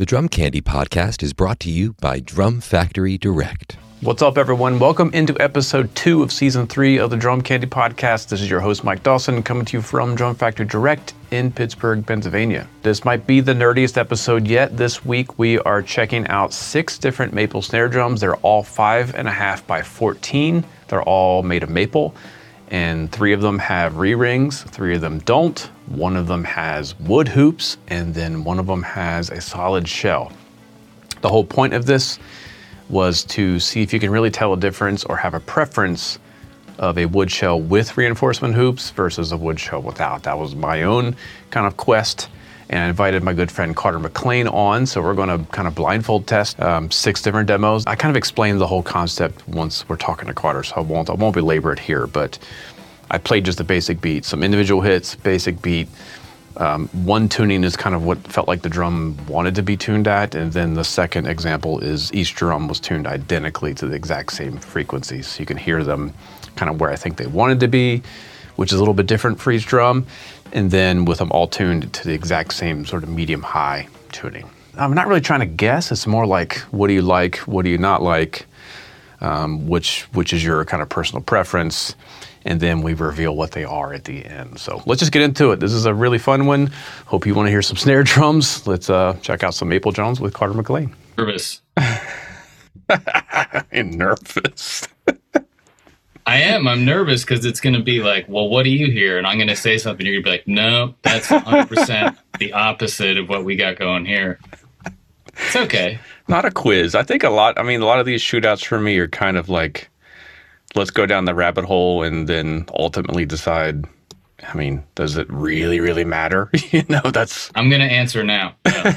The Drum Candy Podcast is brought to you by Drum Factory Direct. What's up, everyone? Welcome into episode two of season three of the Drum Candy Podcast. This is your host, Mike Dawson, coming to you from Drum Factory Direct in Pittsburgh, Pennsylvania. This might be the nerdiest episode yet. This week, we are checking out six different maple snare drums. They're all five and a half by 14. They're all made of maple, and three of them have re rings, three of them don't. One of them has wood hoops, and then one of them has a solid shell. The whole point of this was to see if you can really tell a difference or have a preference of a wood shell with reinforcement hoops versus a wood shell without. That was my own kind of quest. And I invited my good friend Carter McLean on. So we're going to kind of blindfold test um, six different demos. I kind of explained the whole concept once we're talking to Carter, so I won't, I won't belabor it here. But I played just a basic beat, some individual hits, basic beat, um, one tuning is kind of what felt like the drum wanted to be tuned at, and then the second example is each drum was tuned identically to the exact same frequencies. So you can hear them kind of where I think they wanted to be, which is a little bit different for each drum, and then with them all tuned to the exact same sort of medium high tuning. I'm not really trying to guess. It's more like what do you like, what do you not like, um, which which is your kind of personal preference and then we reveal what they are at the end. So let's just get into it. This is a really fun one. Hope you want to hear some snare drums. Let's uh, check out some Maple Jones with Carter McLean. Nervous. I'm nervous. I am. I'm nervous because it's going to be like, well, what do you hear? And I'm going to say something. You're going to be like, no, that's 100% the opposite of what we got going here. It's okay. Not a quiz. I think a lot, I mean, a lot of these shootouts for me are kind of like, let's go down the rabbit hole and then ultimately decide I mean, does it really, really matter? you know, that's. I'm going to answer now. No.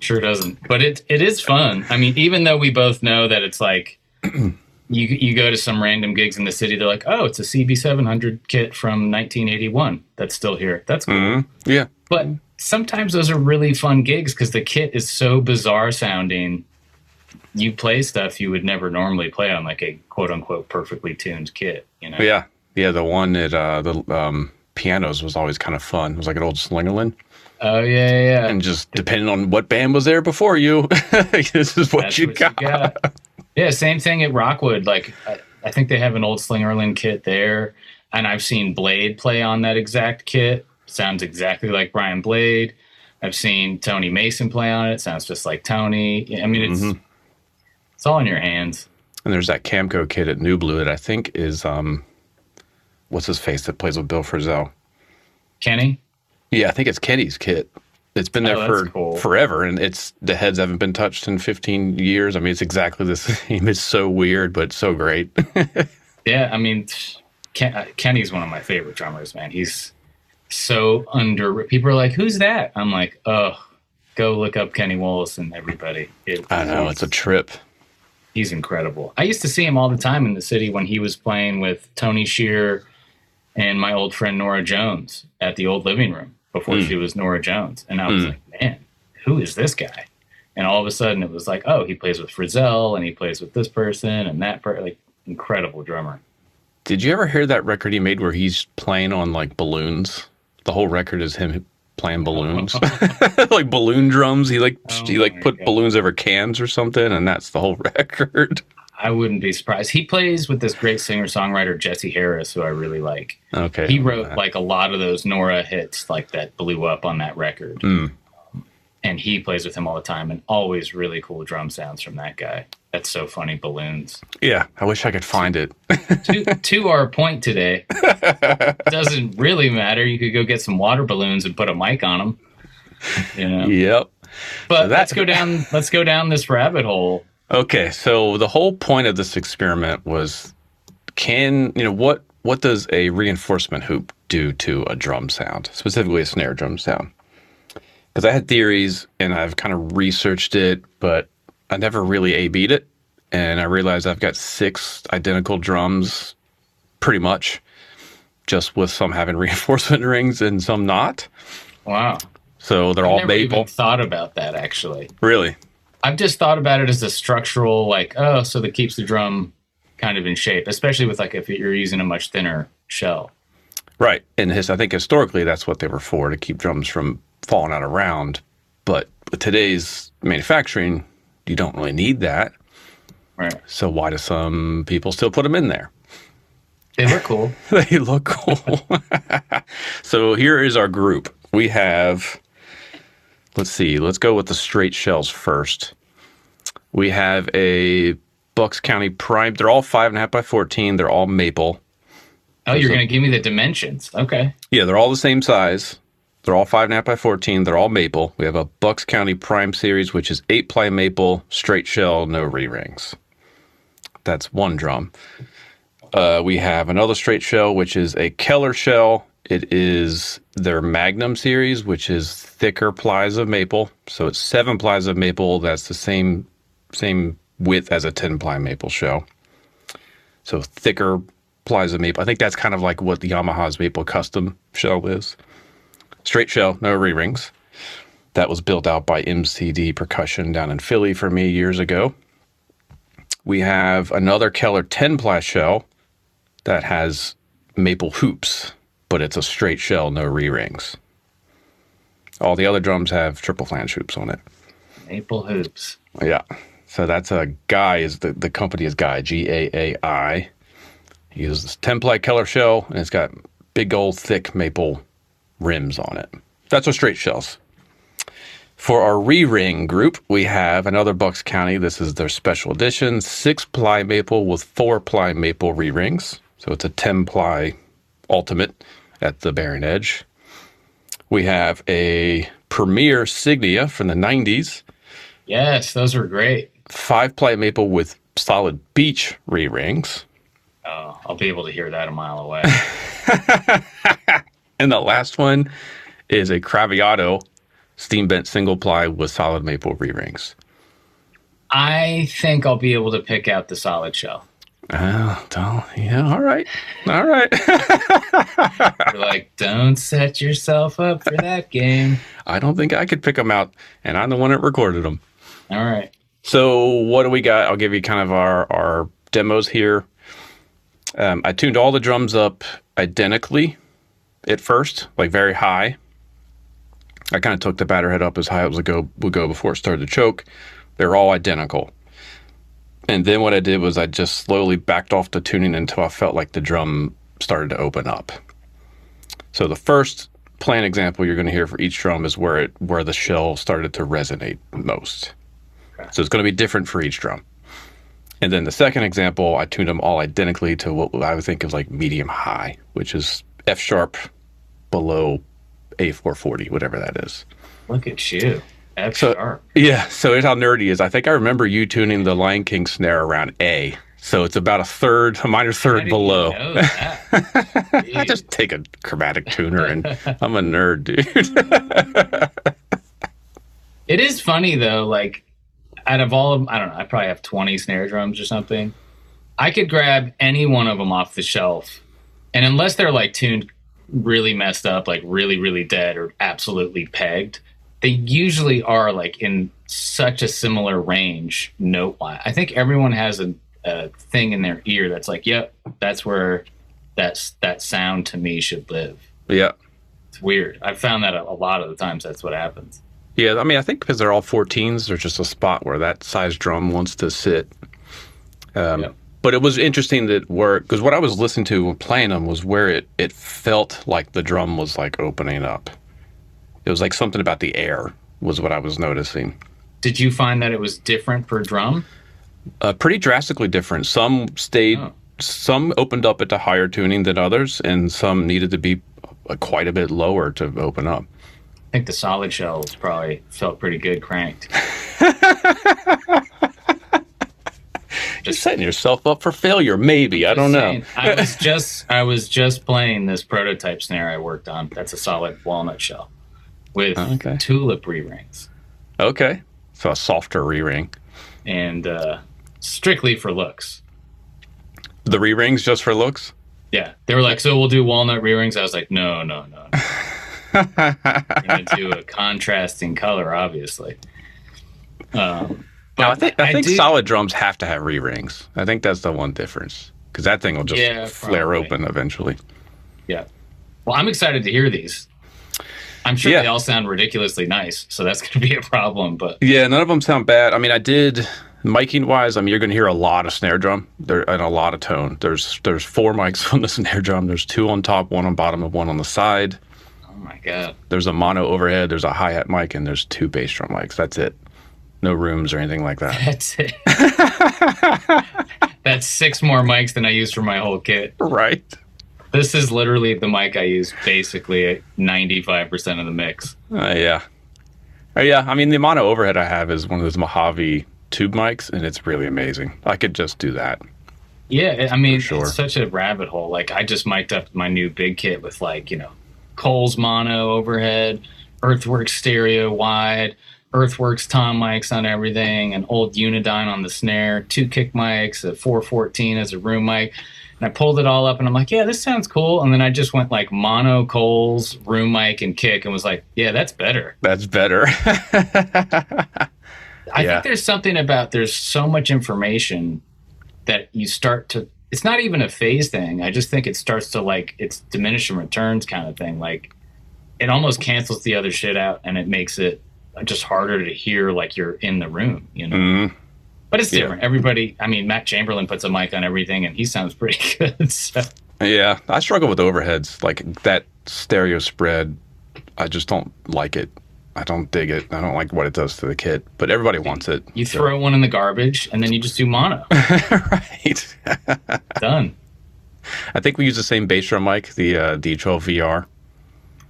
sure doesn't. But it it is fun. I mean, even though we both know that it's like you you go to some random gigs in the city, they're like, oh, it's a CB700 kit from 1981 that's still here. That's cool. Mm-hmm. Yeah. But sometimes those are really fun gigs because the kit is so bizarre sounding you play stuff you would never normally play on like a quote unquote perfectly tuned kit, you know? Yeah. Yeah. The one at uh, the um, pianos was always kind of fun. It was like an old Slingerland. Oh, yeah, yeah. And just depending on what band was there before you, this is what, you, what got. you, got. Yeah. Same thing at Rockwood. Like, I, I think they have an old Slingerland kit there. And I've seen Blade play on that exact kit. Sounds exactly like Brian Blade. I've seen Tony Mason play on it. Sounds just like Tony. I mean, it's. Mm-hmm it's all in your hands. And there's that Camco kid at Nublu that I think is um, what's his face that plays with Bill Frisell. Kenny. Yeah, I think it's Kenny's kit. It's been there oh, for cool. forever, and it's the heads haven't been touched in 15 years. I mean, it's exactly the same. It's so weird, but so great. yeah, I mean, Ken, uh, Kenny's one of my favorite drummers, man. He's so under. People are like, "Who's that?" I'm like, "Oh, go look up Kenny Wollesen and everybody." It, I know it's a trip he's incredible. I used to see him all the time in the city when he was playing with Tony Scherr and my old friend Norah Jones at the old living room before mm. she was Norah Jones. And I was mm. like, man, who is this guy? And all of a sudden it was like, oh, he plays with Frisell and he plays with this person and that person. Like, incredible drummer. Did you ever hear that record he made where he's playing on like balloons? The whole record is him playing balloons, like balloon drums. He like oh he like put God. balloons over cans or something, and that's the whole record. I wouldn't be surprised. He plays with this great singer songwriter Jesse Harris, who I really like. Okay, he wrote like a lot of those Norah hits, like that blew up on that record. Mm and he plays with him all the time and always really cool drum sounds from that guy that's so funny balloons. Yeah i wish i could find it. To, to our point today doesn't really matter. You could go get some water balloons and put a mic on them you know. Yep. But so let's go down let's go down this rabbit hole. Okay so the whole point of this experiment was can you know what what does a reinforcement hoop do to a drum sound specifically a snare drum sound? Because I had theories and I've kind of researched it, but I never really A beat it. And I realized I've got six identical drums pretty much, just with some having reinforcement rings and some not. Wow. So they're I've all never maple. Even thought about that actually. Really? I've just thought about it as a structural, like, oh, so that keeps the drum kind of in shape, especially with like if you're using a much thinner shell. Right. And his, I think historically that's what they were for to keep drums from falling out around. But today's manufacturing, you don't really need that. Right. So why do some people still put them in there? They look cool. they look cool. so here is our group. We have, let's see, let's go with the straight shells first. We have a Bucks County Prime. They're all five and a half by 14. They're all maple. Oh, you're going to give me the dimensions. Okay. Yeah, they're all the same size. They're all five and a half by 14. They're all maple. We have a Bucks County Prime Series, which is eight ply maple, straight shell, no re rings. That's one drum. Uh, we have another straight shell, which is a Keller shell. It is their Magnum series, which is thicker plies of maple. So it's seven plies of maple. That's the same same width as a ten ply maple shell. So thicker plies of maple. I think that's kind of like what the Yamaha's maple custom shell is. Straight shell, no re rings. That was built out by MCD Percussion down in Philly for me years ago. We have another Keller 10 ply shell that has maple hoops, but it's a straight shell, no re rings. All the other drums have triple flange hoops on it. Maple hoops. Yeah. So that's a guy is the, the company is Guy, G A A I. He uses this 10 ply Keller shell and it's got big old thick maple rims on it. That's our straight shells. For our re-ring group, we have another Bucks County. This is their special edition, six ply maple with four ply maple re-rings. So it's a 10 ply ultimate at the bearing edge. We have a Premier Signia from the 90s, Yes, those were great. five ply maple with solid beech re-rings. Oh, I'll be able to hear that a mile away. And the last one is a Craviotto steam bent single ply with solid maple re-rings. I think I'll be able to pick out the solid shell. Oh, don't, yeah, all right. All right. You're like, don't set yourself up for that game. I don't think I could pick them out, and I'm the one that recorded them. All right. So, what do we got? I'll give you kind of our, our demos here. Um, I tuned all the drums up identically at first, like very high. I kind of took the batter head up as high as it go, would go before it started to choke. They're all identical. And then what I did was I just slowly backed off the tuning until I felt like the drum started to open up. So the first plan example you're going to hear for each drum is where it where the shell started to resonate most. So it's going to be different for each drum. And then the second example, I tuned them all identically to what I would think of like medium high, which is F sharp below A440, whatever that is. Look at you. F So- sharp. Yeah, so here's how nerdy is. I think I remember you tuning the Lion King snare around A. So it's about a third, a minor third below. I just take a chromatic tuner and I'm a nerd, dude. It is funny though, like out of all of I don't know, I probably have 20 snare drums or something. I could grab any one of them off the shelf. And unless they're like tuned really messed up, like really, really dead or absolutely pegged, they usually are like in such a similar range note wise. I think everyone has a, a thing in their ear that's like, yep, that's where that's that sound to me should live. yeah. It's weird. I've found that a, a lot of the times that's what happens. Yeah, I mean, I think because they're all 14s, there's just a spot where that size drum wants to sit. Um, Yep. But it was interesting that where, because what I was listening to when playing them was where it, it felt like the drum was like opening up. It was like something about the air was what I was noticing. Did you find that it was different per drum? Uh, pretty drastically different. Some stayed, Oh. some opened up at the higher tuning than others, and some needed to be uh, quite a bit lower to open up. I think the solid shells probably felt pretty good cranked. Just setting yourself up for failure, maybe. I don't know. Saying, I was just I was just playing this prototype snare I worked on. That's a solid walnut shell with Okay. tulip re-rings Okay. So a softer re ring. and uh, strictly for looks. The re rings just for looks? Yeah, they were like, "So we'll do walnut re-rings." I was like, "No, no, no." no. We're gonna do a contrasting color, obviously. Um, but Now, I think I think do- solid drums have to have re rings. I think that's the one difference because that thing will just Yeah, flare probably. open eventually. Yeah. Well, I'm excited to hear these. I'm sure Yeah. they all sound ridiculously nice, so that's going to be a problem. But Yeah, none of them sound bad. I mean, I did miking wise. I mean, you're going to hear a lot of snare drum there and a lot of tone. There's there's four mics on the snare drum. There's two on top, one on bottom, and one on the side. oh my god, There's a mono overhead. There's a hi hat mic, and there's two bass drum mics. That's it. No rooms or anything like that. that's it. that's six more mics than I use for my whole kit. right. This is literally the mic I use basically 95% of the mix. Uh, yeah. Uh, yeah. I mean, the mono overhead I have is one of those Mojave tube mics, and it's really amazing. I could just do that. Yeah, I mean, sure. it's such a rabbit hole. Like, I just mic'd up my new big kit with, like, you know, Coles mono overhead, Earthworks stereo wide, Earthworks tom mics on everything, an old Unidyne on the snare, two kick mics, a 414 as a room mic. And I pulled it all up and I'm like, yeah, this sounds cool. And then I just went like mono, Coles, room mic, and kick and was like, yeah, that's better. That's better. I Yeah. think there's something about there's so much information that you start to it's not even a phase thing. I just think it starts to like it's diminishing returns kind of thing. Like it almost cancels the other shit out and it makes it just harder to hear like you're in the room, you know. Mhm. But it's Yeah. different. Everybody I mean Matt Chamberlain puts a mic on everything and he sounds pretty good. So Yeah, I struggle with overheads. Like that stereo spread, I just don't like it. I don't dig it. I don't like what it does to the kit, but everybody wants it. you throw one in the garbage and then you just do mono. right. Done. I think we use the same bass drum mic, the uh, D12 VR.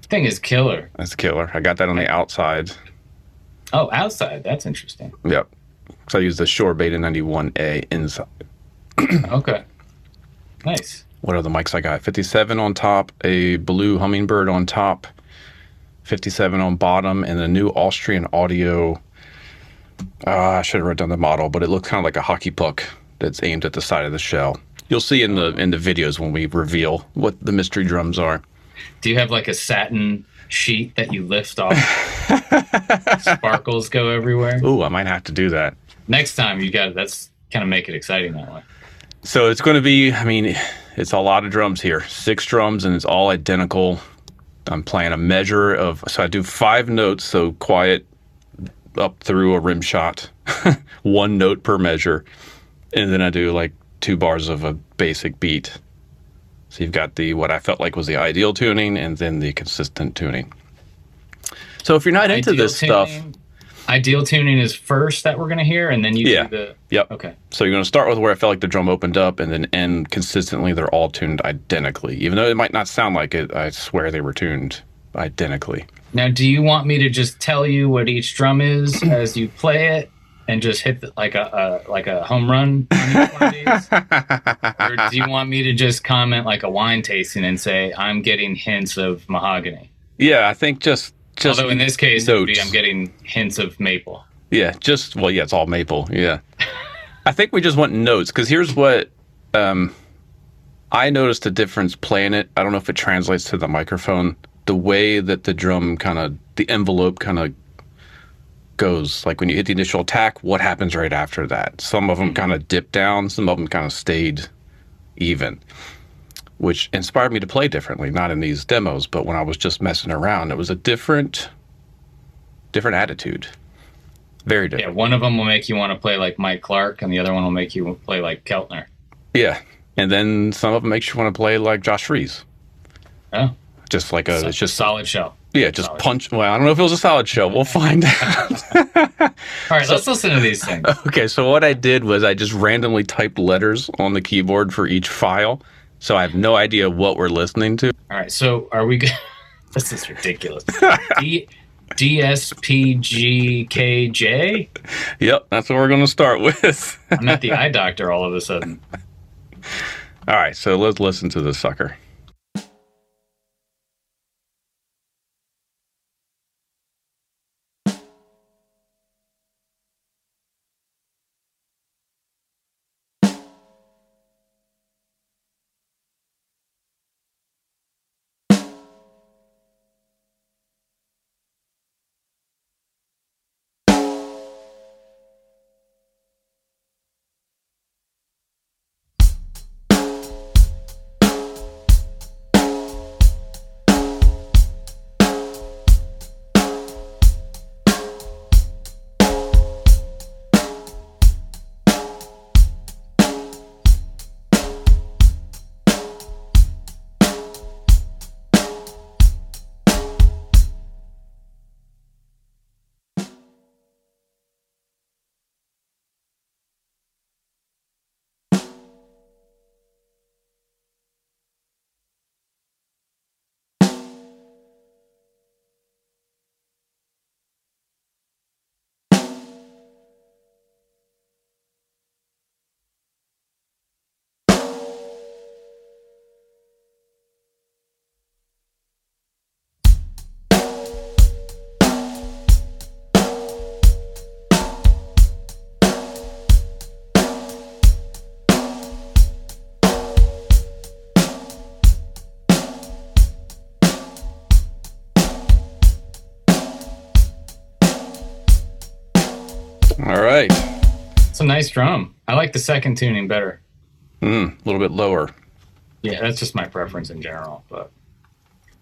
Thing is killer. That's killer. I got that on the outside. Oh, outside. That's interesting. Yep. So I use the Shure Beta 91A inside. Okay. Nice. What are the mics I got? 57 on top, a blue hummingbird on top, 57 on bottom, and a new Austrian audio. Uh, I should have wrote down the model, but it looks kind of like a hockey puck that's aimed at the side of the shell. You'll see in the in the videos when we reveal what the mystery drums are. Do you have like a satin sheet that you lift off? Sparkles go everywhere. Ooh, I might have to do that. Next time you got to that's kind of make it exciting that way. So it's going to be, I mean, it's a lot of drums here. Six drums, and it's all identical. I'm playing a measure of, so I do five notes, so quiet up through a rim shot, one note per measure. And then I do like two bars of a basic beat. So you've got the, what I felt like was the ideal tuning, and then the consistent tuning. So if you're not into Ideal this stuff, Ideal tuning is first that we're gonna hear, and then you Yeah. do the yep. okay. So you're going to start with where I felt like the drum opened up, and then end consistently. They're all tuned identically, even though it might not sound like it. I swear they were tuned identically. Now, do you want me to just tell you what each drum is as you play it, and just hit the, like a, a like a home run on each one of these? or do you want me to just comment like a wine tasting and say I'm getting hints of mahogany? Yeah, I think just just Although in this case, it would be. I'm getting hints of maple. yeah, just well, yeah, it's all maple. Yeah, I think we just want notes because here's what um, I noticed a difference playing it. I don't know if it translates to the microphone. The way that the drum kind of the envelope kind of goes like when you hit the initial attack what happens right after that some of them mm-hmm. kind of dip down some of them kind of stayed even which inspired me to play differently not in these demos but when i was just messing around it was a different different attitude very different. Yeah, one of them will make you want to play like Mike Clark, and the other one will make you play like Keltner. yeah, and then some of them makes you want to play like josh Freese. Oh, just like a it's just solid show. Yeah just solid. punch well i don't know if it was a solid show we'll find out All right, let's listen to these things. Okay, so what I did was I just randomly typed letters on the keyboard for each file. So I have no idea what we're listening to. All right, so are we? Good? this is ridiculous. D- DSPGKJ. Yep, that's what we're going to start with. I'm at the eye doctor all of a sudden. All right, so let's listen to this sucker. It's a nice drum. I like the second tuning better. Mm, a little bit lower. Yeah, that's just my preference in general. But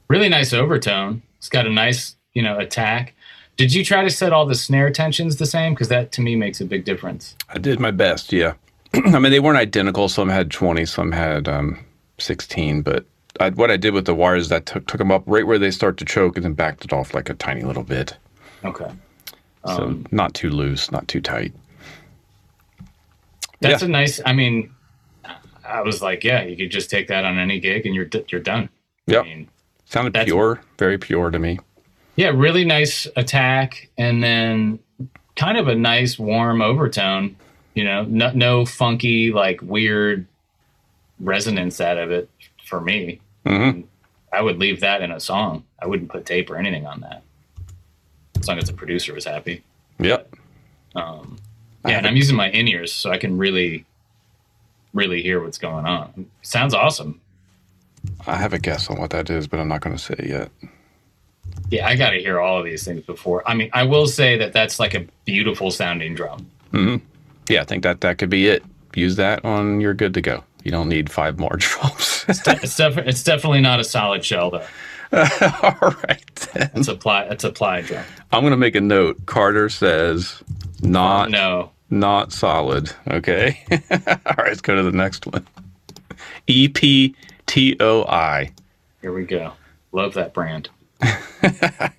really nice overtone. It's got a nice, you know, attack. Did you try to set all the snare tensions the same? Because that to me makes a big difference. I did my best, yeah. I mean, they weren't identical. Some had 20, some had um, 16. But I, what I did with the wires is I took, took them up right where they start to choke and then backed it off like a tiny little bit. Okay. So Um, not too loose, not too tight. That's Yeah. a nice. I mean, I was like, yeah, you could just take that on any gig and you're you're done. Yep. I mean, Sounded pure, very pure to me. yeah, really nice attack, and then kind of a nice warm overtone. You know, no, no funky like weird resonance out of it for me. hmm I would leave that in a song. I wouldn't put tape or anything on that. As long as the producer was happy. Yep. Um, yeah, and I'm using my in ears so I can really, really hear what's going on. Sounds awesome. I have a guess on what that is, but I'm not going to say it yet. Yeah, I got to hear all of these things before. I mean, I will say that that's like a beautiful sounding drum. Hmm. Yeah, I think that that could be it. Use that on, you're good to go. You don't need five more drums. It's, def- it's definitely not a solid shell though. All right. then. It's a ply. It's a ply drum. I'm going to make a note. Carter says not No, not solid. Okay. All right, let's go to the next one. E P T O I. here we go. Love that brand.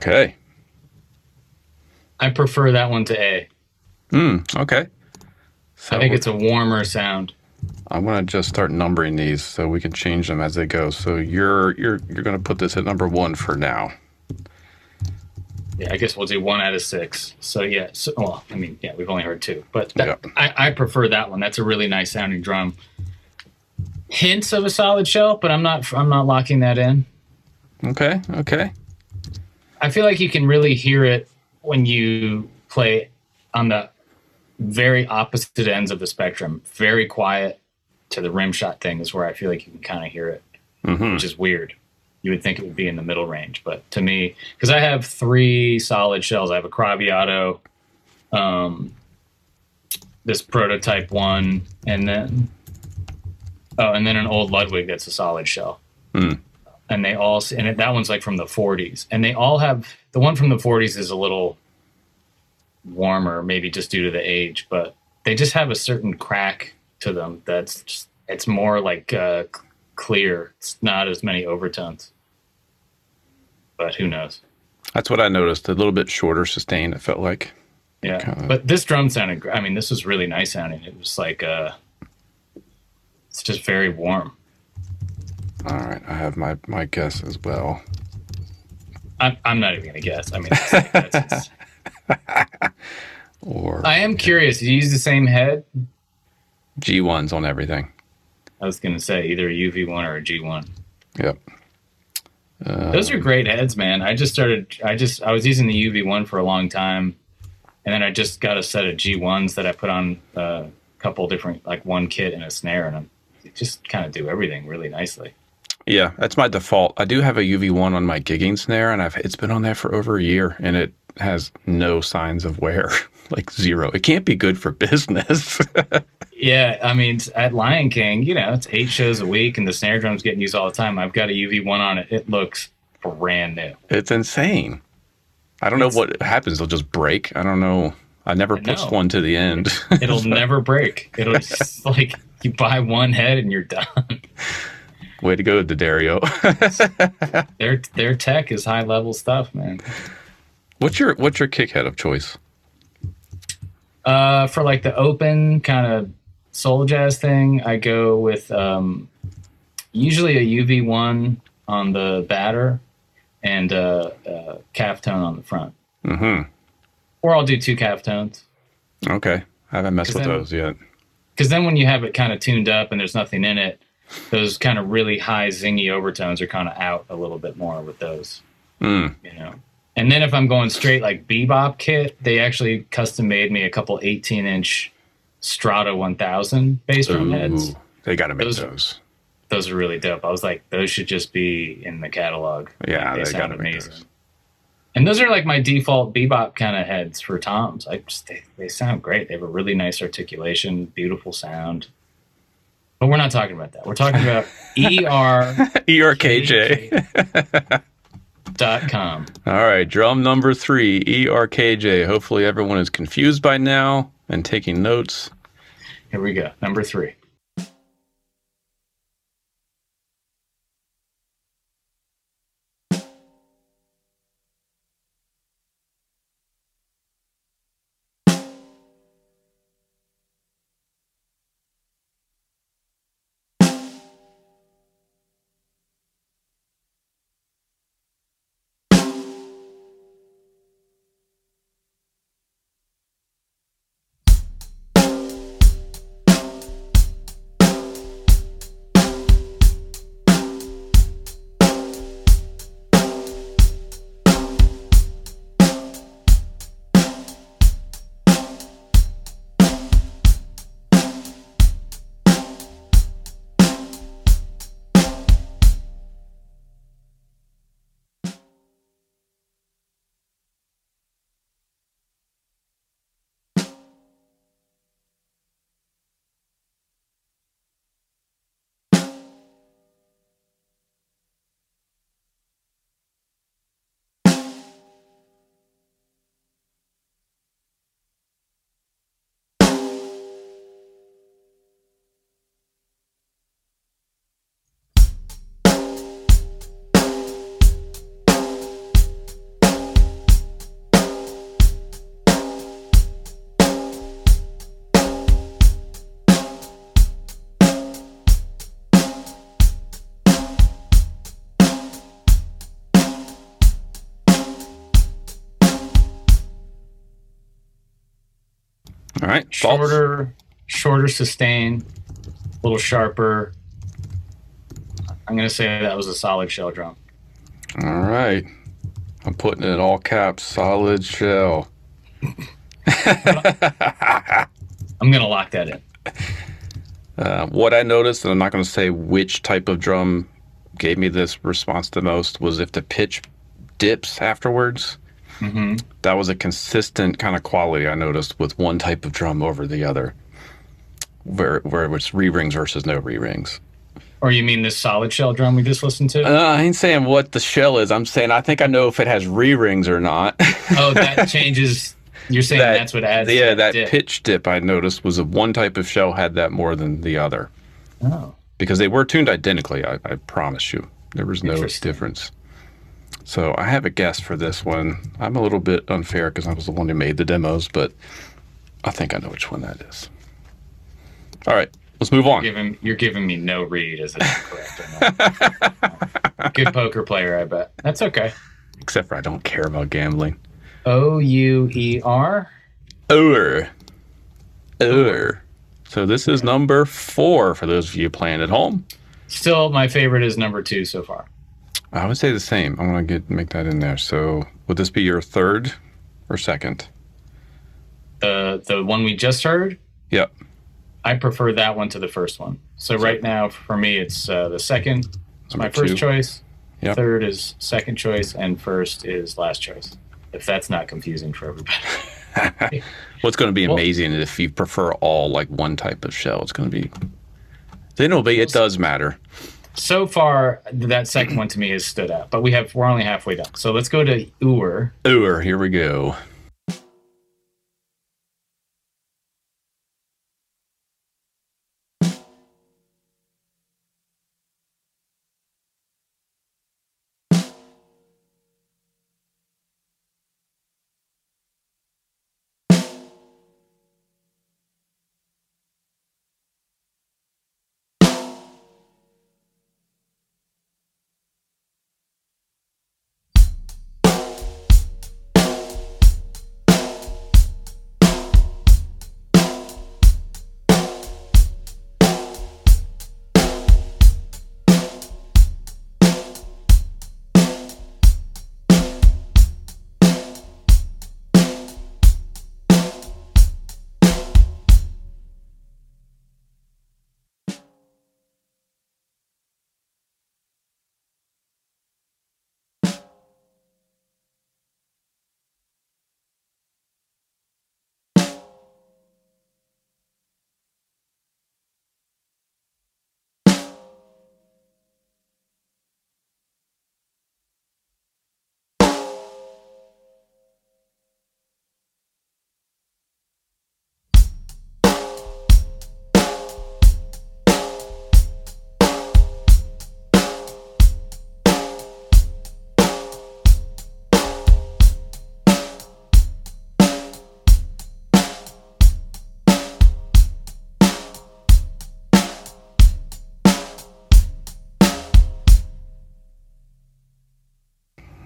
Okay. I prefer that one to A. Hmm. Okay. So I think it's a warmer sound. I'm gonna just start numbering these so we can change them as they go. So you're you're you're gonna put this at number one for now. Yeah, I guess we'll do one out of six. So yeah, so, well, I mean, yeah, we've only heard two, but that, Yeah. I, I prefer that one. That's a really nice sounding drum. Hints of a solid shell, but I'm not I'm not locking that in. Okay. Okay. I feel like you can really hear it when you play on the very opposite ends of the spectrum. Very quiet to the rim shot thing is where I feel like you can kind of hear it, hmm which is weird. You would think it would be in the middle range, but to me, because I have three solid shells, I have a Craviotto, um, this prototype one, and then oh, and then an old Ludwig that's a solid shell Hmm. And they all and it, that one's like from the 40s and they all have the one from the 40s is a little warmer maybe just due to the age but they just have a certain crack to them that's just, it's more like uh, clear. It's not as many overtones. But who knows? That's what I noticed. A little bit shorter sustain. It felt like. yeah. Kinda- but this drum sounded i mean this was really nice sounding. It was like uh it's just very warm All right. I have my my guess as well. I'm, I'm not even gonna guess. I mean, that's that's Or I am curious. Do you use the same head? G1s on everything. I was gonna say either a UV one or a G one. Yep. Uh, Those are great heads, man. I just started. I just I was using the UV one for a long time, and then I just got a set of G ones that I put on a couple different, like one kit and a snare, and I'm they just kind of do everything really nicely. Yeah, that's my default. I do have a UV1 on my gigging snare, and I've it's been on there for over a year, and it has no signs of wear, like zero. It can't be good for business. Yeah, I mean, at Lion King, you know, it's eight shows a week, and the snare drum's getting used all the time. I've got a UV one on it. It looks brand new. it's insane. I don't know what happens. They'll just break. I don't know. I never I pushed one to the end. It'll never break. It'll just like you buy one head and you're done. Way to go, D'Addario. Their their tech is high level stuff, man. what's your what's your kick head of choice? Uh, for like the open kind of soul jazz thing, I go with um, usually a UV one on the batter and a, uh, calf tone on the front, Mm-hmm. or I'll do two calf tones. Okay. I haven't messed with then- those yet. because then when you have it kind of tuned up and there's nothing in it, those kind of really high zingy overtones are kind of out a little bit more with those, Mm. you know. And then if I'm going straight like bebop kit, they actually custom made me a couple 18 inch Strata 1000 bass drum heads. They got to make Those- those. Those are really dope. I was like, those should just be in the catalog. Yeah, Like, they, got sound to make those. And those are like my default bebop kind of heads for toms. I just they, they sound great. They have a really nice articulation, beautiful sound. But we're not talking about that. We're talking about ERKJ. dot com. All right, drum number three, E ERKJ. Hopefully, everyone is confused by now and taking notes. Here we go. Number three. Right? Shorter, shorter sustain, a little sharper. I'm gonna say that was a solid shell drum. All right, I'm putting it in all caps. Solid shell. I'm gonna lock that in. Uh, what I noticed, and I'm not going to say which type of drum gave me this response the most, was if the pitch dips afterwards. Hmm That was a consistent kind of quality I noticed with one type of drum over the other, where where it was re rings versus no re rings. Or you mean this solid shell drum we just listened to? Uh, I ain't saying what the shell is. I'm saying I think I know if it has re rings or not. oh, that changes. You're saying That- that's what adds. yeah, that dip. pitch dip I noticed was of one type of shell had that more than the other Oh, because they were tuned identically. I, I promise you, there was no difference. So I have a guess for this one. I'm a little bit unfair because I was the one who made the demos, but I think I know which one that is. All right, let's move on. giving you're giving me no read as it's correct. Good poker player, I bet. That's okay. except for I don't care about gambling. O U E R. Ur. Ur. So this is number four for those of you playing at home. Still, my favorite is number two so far. I would say the same. I want to get make that in there. So would this be your third or second? The the one we just heard, Yep. I prefer that one to the first one. So right now, for me, it's uh, the second. It's my first two. choice. Yep. Third is second choice, and first is last choice. If that's not confusing for everybody. What's going to be Well- amazing is if you prefer all like one type of shell. It's going to be. Then it'll be. It does matter. So far, that second one to me has stood out. But we have we're only halfway done. So let's go to Ur. Ur. Here we go.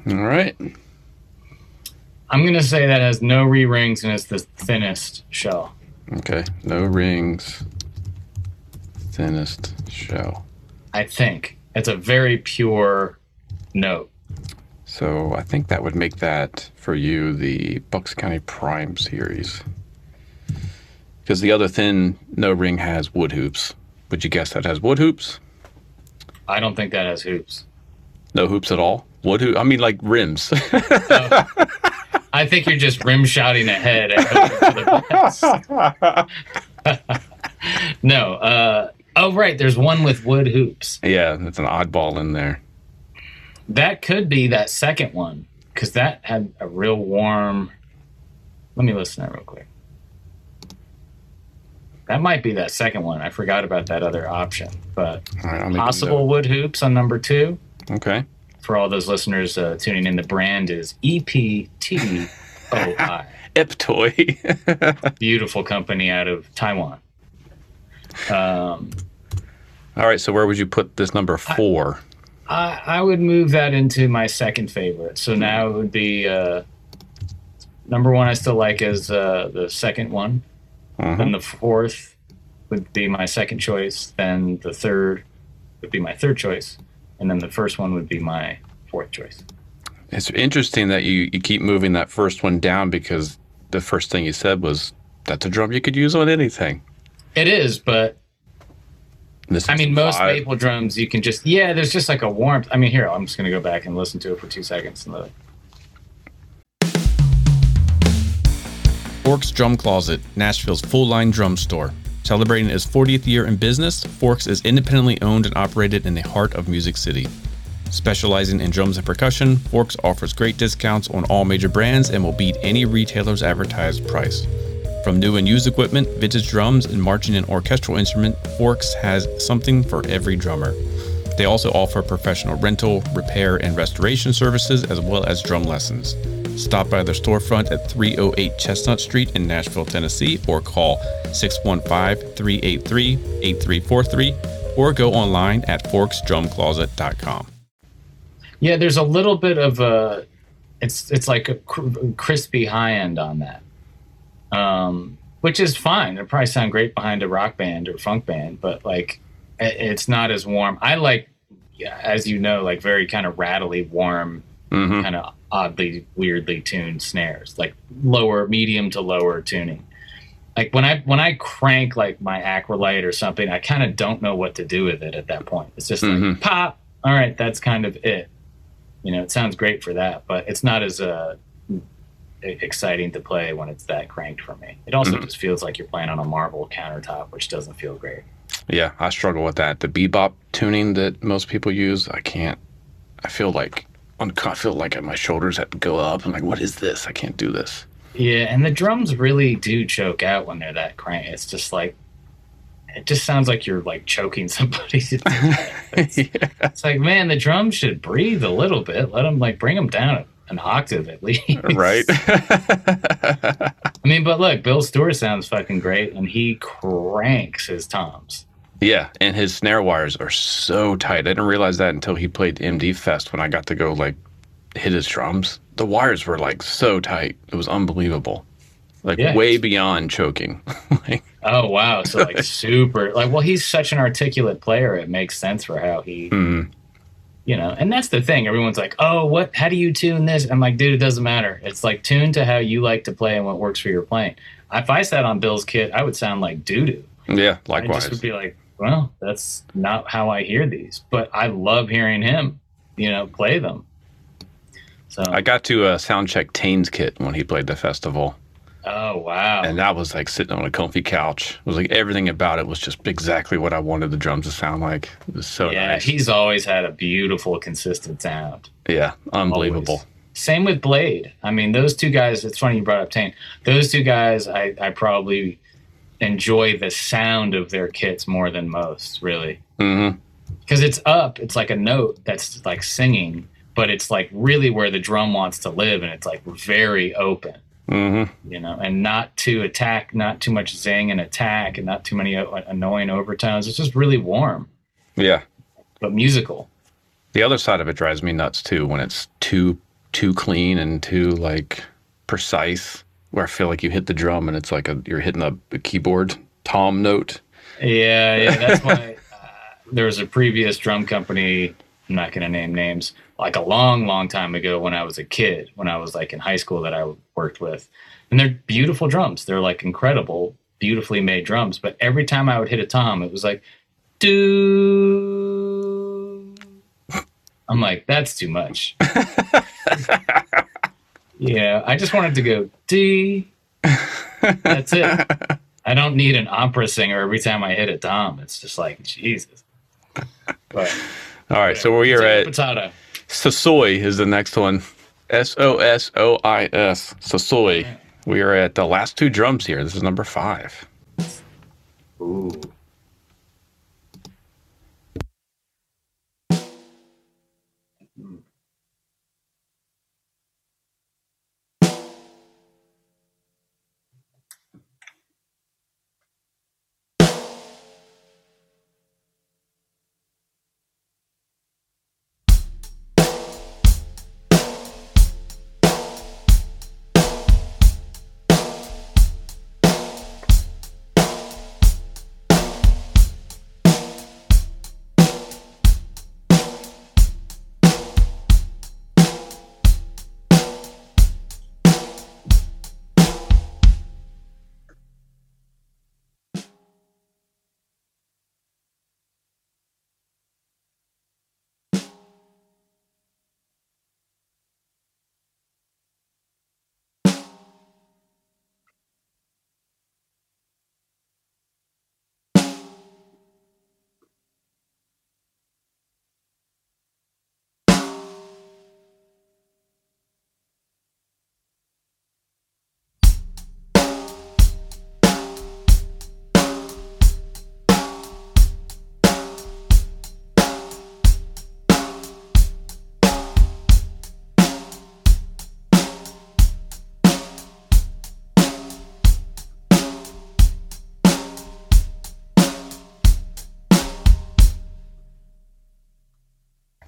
All right. I'm gonna say that has no re rings and it's the thinnest shell. Okay. No rings. Thinnest shell. I think it's a very pure note. So I think that would make that for you the Bucks County Prime series. Because the other thin no ring has wood hoops. Would you guess that has wood hoops? I don't think that has hoops. No hoops at all. Wood hoop. I mean, like rims. I think you're just rim shouting ahead. and hoping for the best. no. Uh, oh, right. There's one with wood hoops. yeah, that's an oddball in there. That could be that second one because that had a real warm. Let me listen to that real quick. That might be that second one. I forgot about that other option, but right, I'll make a possible wood hoops on number two. Okay. For all those listeners uh, tuning in, the brand is E EPTOI. Eptoy. Beautiful company out of Taiwan. Um, all right. So where would you put this number four? I, I would move that into my second favorite. So now it would be uh, number one. I still like as uh, the second one. Mhm. Then the fourth would be my second choice. Then the third would be my third choice, and then the first one would be my fourth choice. It's interesting that you, you keep moving that first one down because the first thing you said was that's a drum you could use on anything. It is, but This I mean, most five. maple drums you can just yeah. There's just like a warmth. I mean, here I'm just gonna go back and listen to it for two seconds. And the, Forks Drum Closet, Nashville's full line drum store. Celebrating its 40th year in business, Forks is independently owned and operated in the heart of Music City. Specializing in drums and percussion, Forks offers great discounts on all major brands and will beat any retailer's advertised price. From new and used equipment, vintage drums, and marching and orchestral instrument, Forks has something for every drummer. They also offer professional rental, repair, and restoration services as well as drum lessons. Stop by their storefront at 308 Chestnut Street in Nashville, Tennessee, or call 615 383 8343 or go online at forksdrumcloset.com. yeah, there's a little bit of a It's it's like a cr- crispy high end on that, um, which is fine. It probably sound great behind a rock band or funk band, but like it's not as warm. I like, as you know, like very kind of rattly, warm, hmm kind of oddly, weirdly tuned snares, like lower, medium to lower tuning. Like when I when I crank like my Acrolite or something, I kind of don't know what to do with it at that point. It's just like Mhm. pop. All right, that's kind of it. You know, it sounds great for that, but it's not as uh, exciting to play when it's that cranked for me. It also Mhm. just feels like you're playing on a marble countertop, which doesn't feel great. Yeah, I struggle with that. The bebop tuning that most people use, I can't. I feel like I feel like my shoulders have to go up. I'm like, what is this? I can't do this. Yeah, and the drums really do choke out when they're that crank. It's just like it just sounds like you're like choking somebody. It's, yeah. it's like, man, the drums should breathe a little bit. Let them like bring them down an octave at least. Right. I mean, but look, Bill Stewart sounds fucking great, and he cranks his toms. yeah, and his snare wires are so tight. I didn't realize that until he played MD Fest when I got to go like hit his drums. The wires were like so tight. It was unbelievable. Like Yeah. way beyond choking. like, Oh wow! So like super like well, he's such an articulate player. It makes sense for how he mm, you know and that's the thing. Everyone's like oh what how do you tune this? I'm like dude it doesn't matter. It's like tuned to how you like to play and what works for your playing. If i sat on bill's kit i would sound like doo-doo. Yeah, likewise i just would be like well that's not how i hear these. But i love hearing him you know play them. So I got to uh, sound check Tain's kit when he played the festival. Oh wow and that was like sitting on a comfy couch. It was like everything about it was just exactly what I wanted the drums to sound like. It was so yeah nice. he's always had a beautiful consistent sound yeah, unbelievable. Always. Same with Blade. I mean, those two guys. It's funny you brought up Tain. Those two guys, I, I probably enjoy the sound of their kits more than most, really, mm-hmm. because it's up. It's like a note that's like singing, but it's like really where the drum wants to live, and it's like very open, hmm you know, and not to attack, not too much zing and attack, and not too many uh, annoying overtones. It's just really warm, Yeah. but musical. The other side of it drives me nuts too when it's too too clean and too like precise. Where I feel like you hit the drum and it's like a you're hitting a, a keyboard tom note. Yeah, yeah, that's why uh, there was a previous drum company. I'm not going to name names. Like a long, long time ago, when I was a kid, when I was like in high school, that I worked with, and they're beautiful drums. They're like incredible, beautifully made drums. But every time I would hit a tom, it was like, do. I'm like, that's too much. yeah, I just wanted to go D. That's it. I don't need an opera singer every time I hit a tom. It's just like Jesus. But All right, so we are at potato. Sosoy is the next one. S O S O I S. Sosoy. We are at the last two drums here. This is number five. Ooh.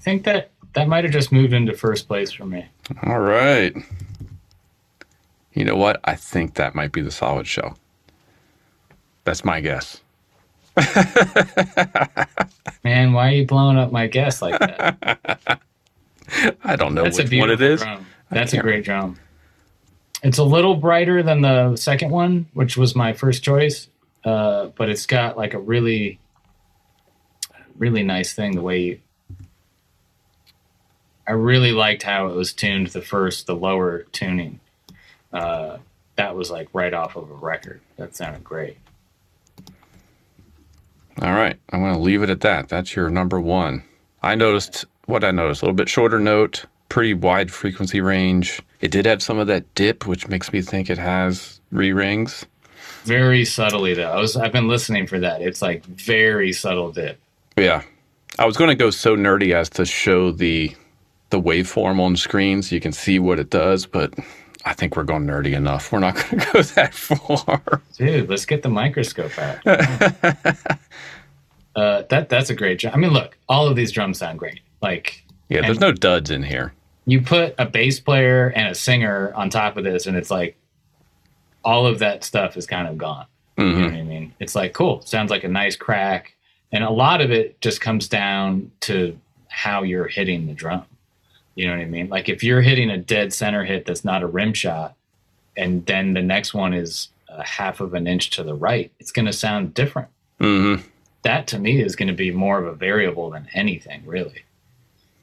Think that that might have just moved into first place for me. All right. You know what? I think that might be the solid shell. That's my guess. Man, why are you blowing up my guess like that? I don't know That's a which one it is. drum. That's a great drum. It's a little brighter than the second one, which was my first choice, uh, but it's got like a really, really nice thing. The way you, I really liked how it was tuned. The first, the lower tuning, uh, that was like right off of a record. That sounded great. All right. I'm going to leave it at that. That's your number one. I noticed what I noticed a little bit shorter note, pretty wide frequency range. It did have some of that dip, which makes me think it has re rings. Very subtly though. I was I've been listening for that. It's like very subtle dip. Yeah. I was going to go so nerdy as to show the the waveform on screen so you can see what it does, but I think we're going nerdy enough. We're not going to go that far. Dude, let's get the microscope out. uh, that that's a great drum. I mean, look, all of these drums sound great. Like Yeah, there's no duds in here. you put a bass player and a singer on top of this, and it's like all of that stuff is kind of gone. You know what I mean? It's like cool. Sounds like a nice crack, and a lot of it just comes down to how you're hitting the drum. You know what I mean? Like if you're hitting a dead center hit that's not a rim shot, and then the next one is a half of an inch to the right, it's going to sound different. hmm That to me is going to be more of a variable than anything, really.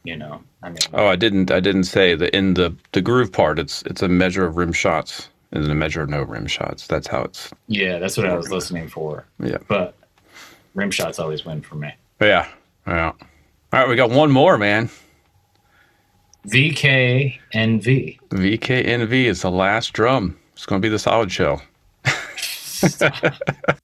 You know, I mean, Oh, I didn't. I didn't say that in the the groove part. It's it's a measure of rim shots and a measure of no rim shots. That's how it's. yeah, that's what I was listening for. Yeah. But rim shots always win for me. Yeah. Yeah. All right, we got one more, man. VKNV. VKNV is the last drum. It's going to be the solid shell.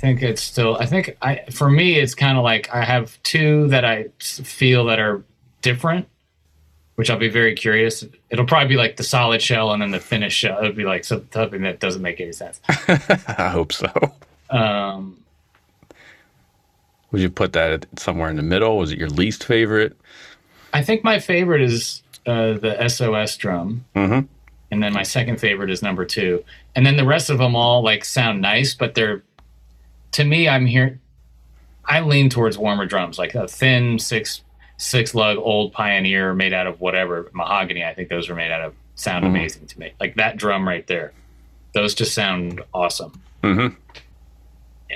think it's still. I think I for me it's kind of like I have two that I feel that are different, which I'll be very curious. It'll probably be like the solid shell and then the finished shell. It'll be like something that doesn't make any sense. I hope so. Um, Would you put that somewhere in the middle? Was it your least favorite? I think my favorite is uh, the SOS drum. Mhm. And then my second favorite is number two. And then the rest of them all like sound nice, but they're, to me, I'm here. I lean towards warmer drums, like a thin six six lug old Pioneer made out of whatever mahogany. I think those were made out of sound amazing to me. Like that drum right there, those just sound awesome. Mhm.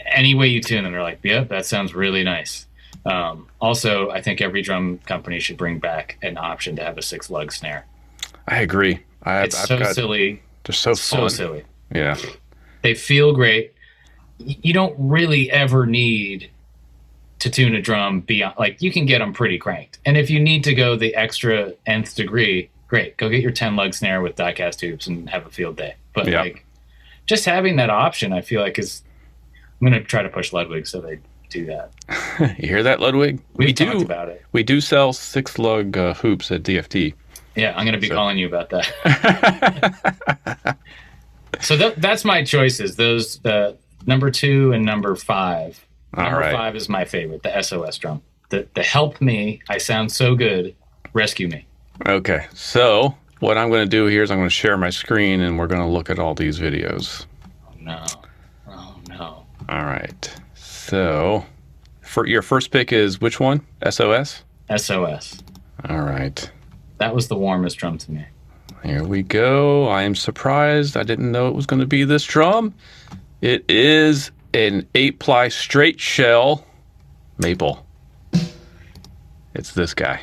Any way you tune them, they're like, yep, that sounds really nice. Um, also, I think every drum company should bring back an option to have a six lug snare. I agree. I, It's I've so got, silly, They're so so fun. silly. Yeah. They feel great. You don't really ever need to tune a drum beyond like you can get them pretty cranked. And if you need to go the extra nth degree, great. Go get your 10 lug snare with diecast tubes and have a field day. But Yeah. like just having that option, I feel like is. I'm going to try to push Ludwig so they do that. You hear that, Ludwig? We've we do. about it. We do sell six lug uh, hoops at DFT. Yeah, I'm going to be So- calling you about that. so that, that's my choices. Those uh, number two and number five. All number right. five is my favorite, the SOS drum. The the help me, I sound so good, rescue me. Okay. So what I'm going to do here is I'm going to share my screen and we're going to look at all these videos. Oh no, oh no. All right. So for your first pick is which one? SOS. SOS. All right. That was the warmest drum to me. Here we go. I am surprised. I didn't know it was going to be this drum. It is an eight ply straight shell maple. It's this guy.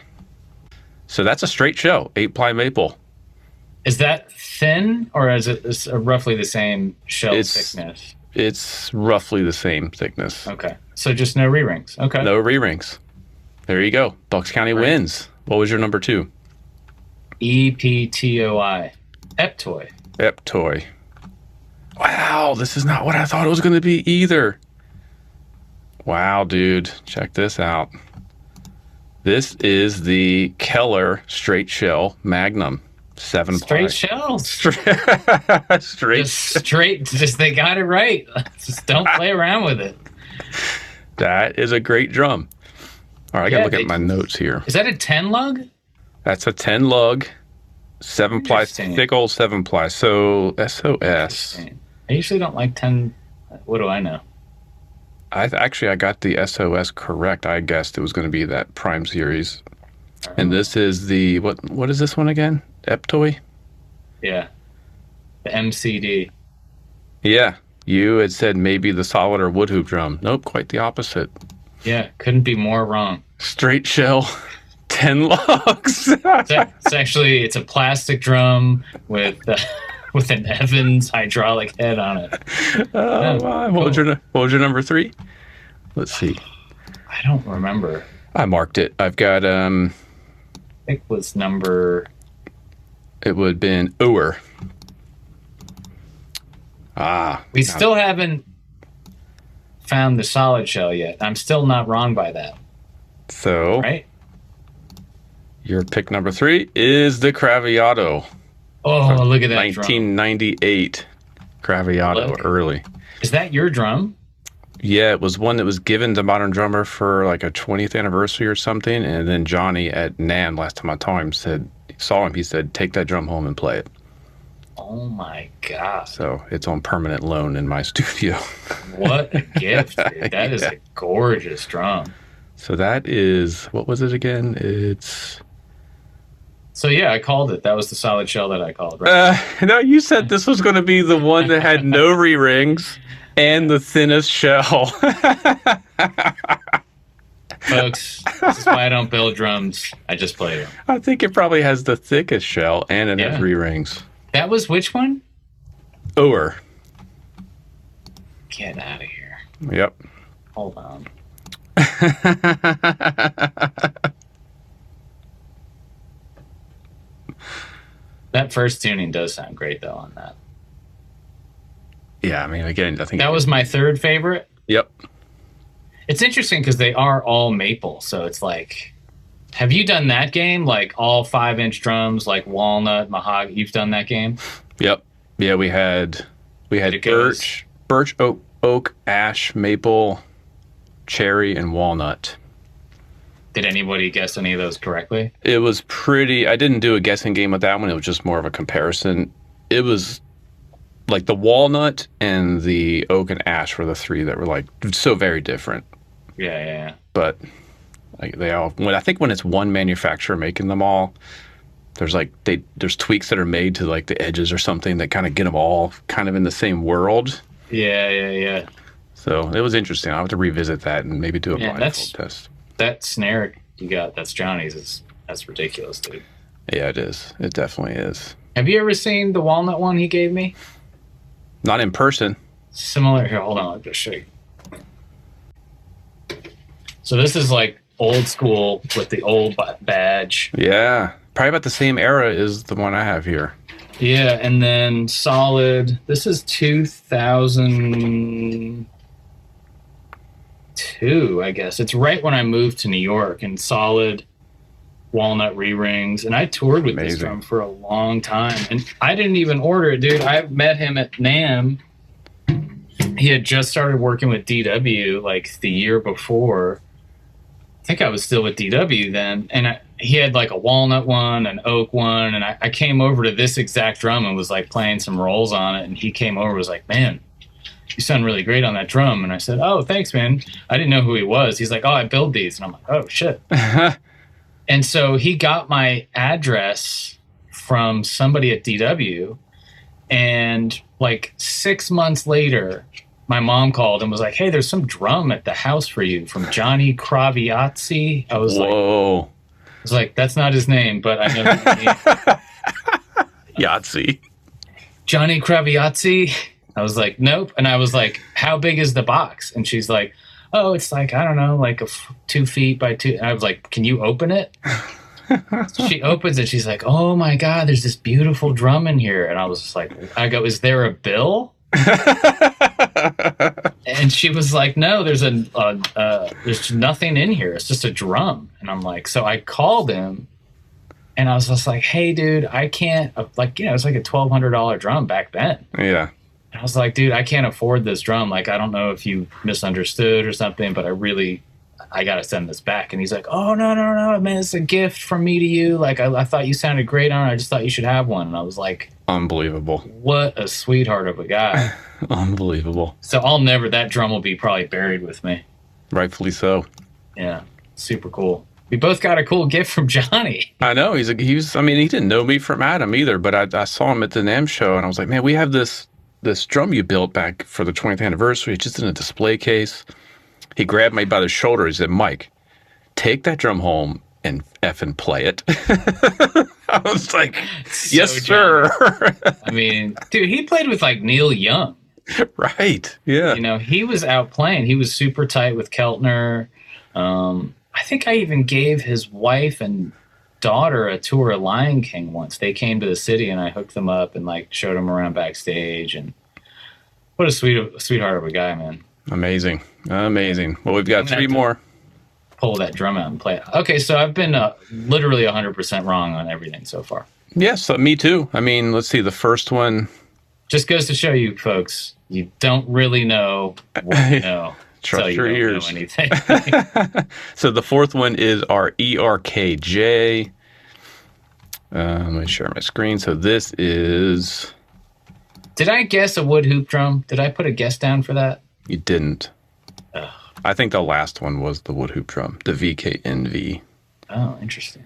So that's a straight shell, eight ply maple. Is that thin or is it is roughly the same shell It's- thickness? It's roughly the same thickness. Okay, so just no re rings. Okay. No re rings. There you go. Bucks County Right. wins. What was your number two? E P T O I. Eptoy. Ep toy. Wow, this is not what I thought it was going to be either. Wow, dude, check this out. This is the Keller Straight Shell Magnum, seven Straight shells. straight. Just straight. Just they got it right. Just don't play around with it. That is a great drum. All right, I gotta look they- at my notes here. Is that a ten lug? That's a ten lug, seven ply, thick old seven ply. So SOS. I usually don't like ten. What do I know? I actually I got the SOS correct. I guessed it was going to be that Prime series, and this is the what? What is this one again? Eptoy. Yeah. The MCD. Yeah, you had said maybe the solid or wood hoop drum. Nope, quite the opposite. Yeah, couldn't be more wrong. Straight shell, ten. It's, it's actually it's a plastic drum with uh, with an Evans hydraulic head on it. oh, wow. What was your What was your number three? Let's see. I don't remember. I marked it. I've got um. I think it was number. It would have been Oer. Ah, We still haven't found the solid shell yet. I'm still not wrong by that, so right? your pick number three is the Craviotto. Oh, look at that drum. 1998 Craviotto Look. early. Is that your drum? Yeah, it was one that was given to Modern Drummer for like a 20th anniversary or something. And then Johnny at NAMM, last time I saw him, said, saw him, he said, take that drum home and play it. Oh my god! So it's on permanent loan in my studio. What a gift! Dude. That is a gorgeous drum. so that is, what was it again? It's, So yeah, I called it. That was the solid shell that I called. Right? uh, no, you said this was going to be the one that had no re rings and the thinnest shell. Folks, this is why I don't build drums. I just play them. I think it probably has the thickest shell and it has re rings. That was which one? Oer. Get out of here. Yep. Hold on. That first tuning does sound great though on that. Yeah, I mean, again, I think That was my third favorite. Yep. It's interesting because they are all maple, so it's like, have you done that game? Like all five inch drums, like walnut, mahogany. You've done that game. Yep. Yeah, we had we had birch, birch, oak, oak, ash, maple, cherry, and walnut. Did anybody guess any of those correctly? It was pretty. I didn't do a guessing game with that one. It was just more of a comparison. It was like the walnut and the oak and ash were the three that were like so very different. Yeah, yeah, yeah. But like they all. When I think when it's one manufacturer making them all, there's like they there's tweaks that are made to like the edges or something that kind of get them all kind of in the same world. Yeah, yeah, yeah. So it was interesting. I'll have to revisit that and maybe do a Yeah, blindfold test. That snare you got, that's Johnny's. Is that's ridiculous, dude. Yeah, it is. It definitely is. Have you ever seen the walnut one he gave me? Not in person. Similar. Here, hold on. I'll just show you. So this is like old school with the old badge. Yeah. Probably about the same era as the one I have here. Yeah, and then solid. This is 2002, I guess. It's right when I moved to New York, and solid walnut re rings. And I toured with this drum for a long time, and I didn't even order it, dude. I met him at NAMM. He had just started working with DW like the year before. I think I was still with DW then, and I, he had like a walnut one, an oak one, and I, I came over to this exact drum and was like playing some rolls on it, and he came over and was like, "Man, you sound really great on that drum," and I said, "Oh, thanks, man." I didn't know who he was. He's like, "Oh, I build these," and I'm like, "Oh shit." and so he got my address from somebody at DW, and like six months later, my mom called and was like, "Hey, there's some drum at the house for you from Johnny Craviazzi." I was like, Whoa. I was like, "That's not his name, but I know. Yahtzee. Johnny Craviazzi." I was like, "Nope," and I was like, "How big is the box?" And she's like, "Oh, it's like I don't know, like a f- two feet by two. And I was like, "Can you open it?" So she opens it. She's like, "Oh my god, there's this beautiful drum in here." And I was just like, "I go, is there a bill?" and she was like, "No, there's a, a uh, there's nothing in here. It's just a drum." And I'm like, so I called him, and I was just like, "Hey, dude, I can't like you know it's like a twelve hundred dollar drum back then." Yeah. And I was like, "Dude, I can't afford this drum. Like, I don't know if you misunderstood or something, but I really." I gotta send this back, and he's like, "Oh no, no, no, man! It's a gift from me to you. Like, I, I thought you sounded great on it. I just thought you should have one." And I was like, Unbelievable. "What a sweetheart of a guy!" Unbelievable. so I'll never. That drum will be probably buried with me. Rightfully so. Yeah, super cool. We both got a cool gift from Johnny. I know he's a, he was. I mean, he didn't know me from Adam either, but I, I saw him at the NAMM show, and I was like, man, we have this this drum you built back for the 20th anniversary. It's just in a display case. He grabbed me by the shoulder. He said, Mike, take that drum home and effing play it. I was like, yes, So sir. I mean, dude, he played with like Neil Young. right. Yeah. You know, he was out playing. He was super tight with Keltner. Um, I think I even gave his wife and daughter a tour of Lion King once. They came to the city and I hooked them up and like showed them around backstage. And what a sweet sweetheart of a guy, man. Amazing. Amazing. Well, we've got three more. Pull that drum out and play it. Okay, so I've been uh, literally 100% wrong on everything so far. Yes, me too. I mean, let's see. The first one, Just goes to show you, folks, you don't really know what you know. Trust you your don't ears. Anything. So the fourth one is our E ERKJ. Uh, let me share my screen. So this is Did I guess a wood hoop drum? Did I put a guess down for that? you didn't. I think the last one was the wood hoop drum, the VKNV. Oh, interesting.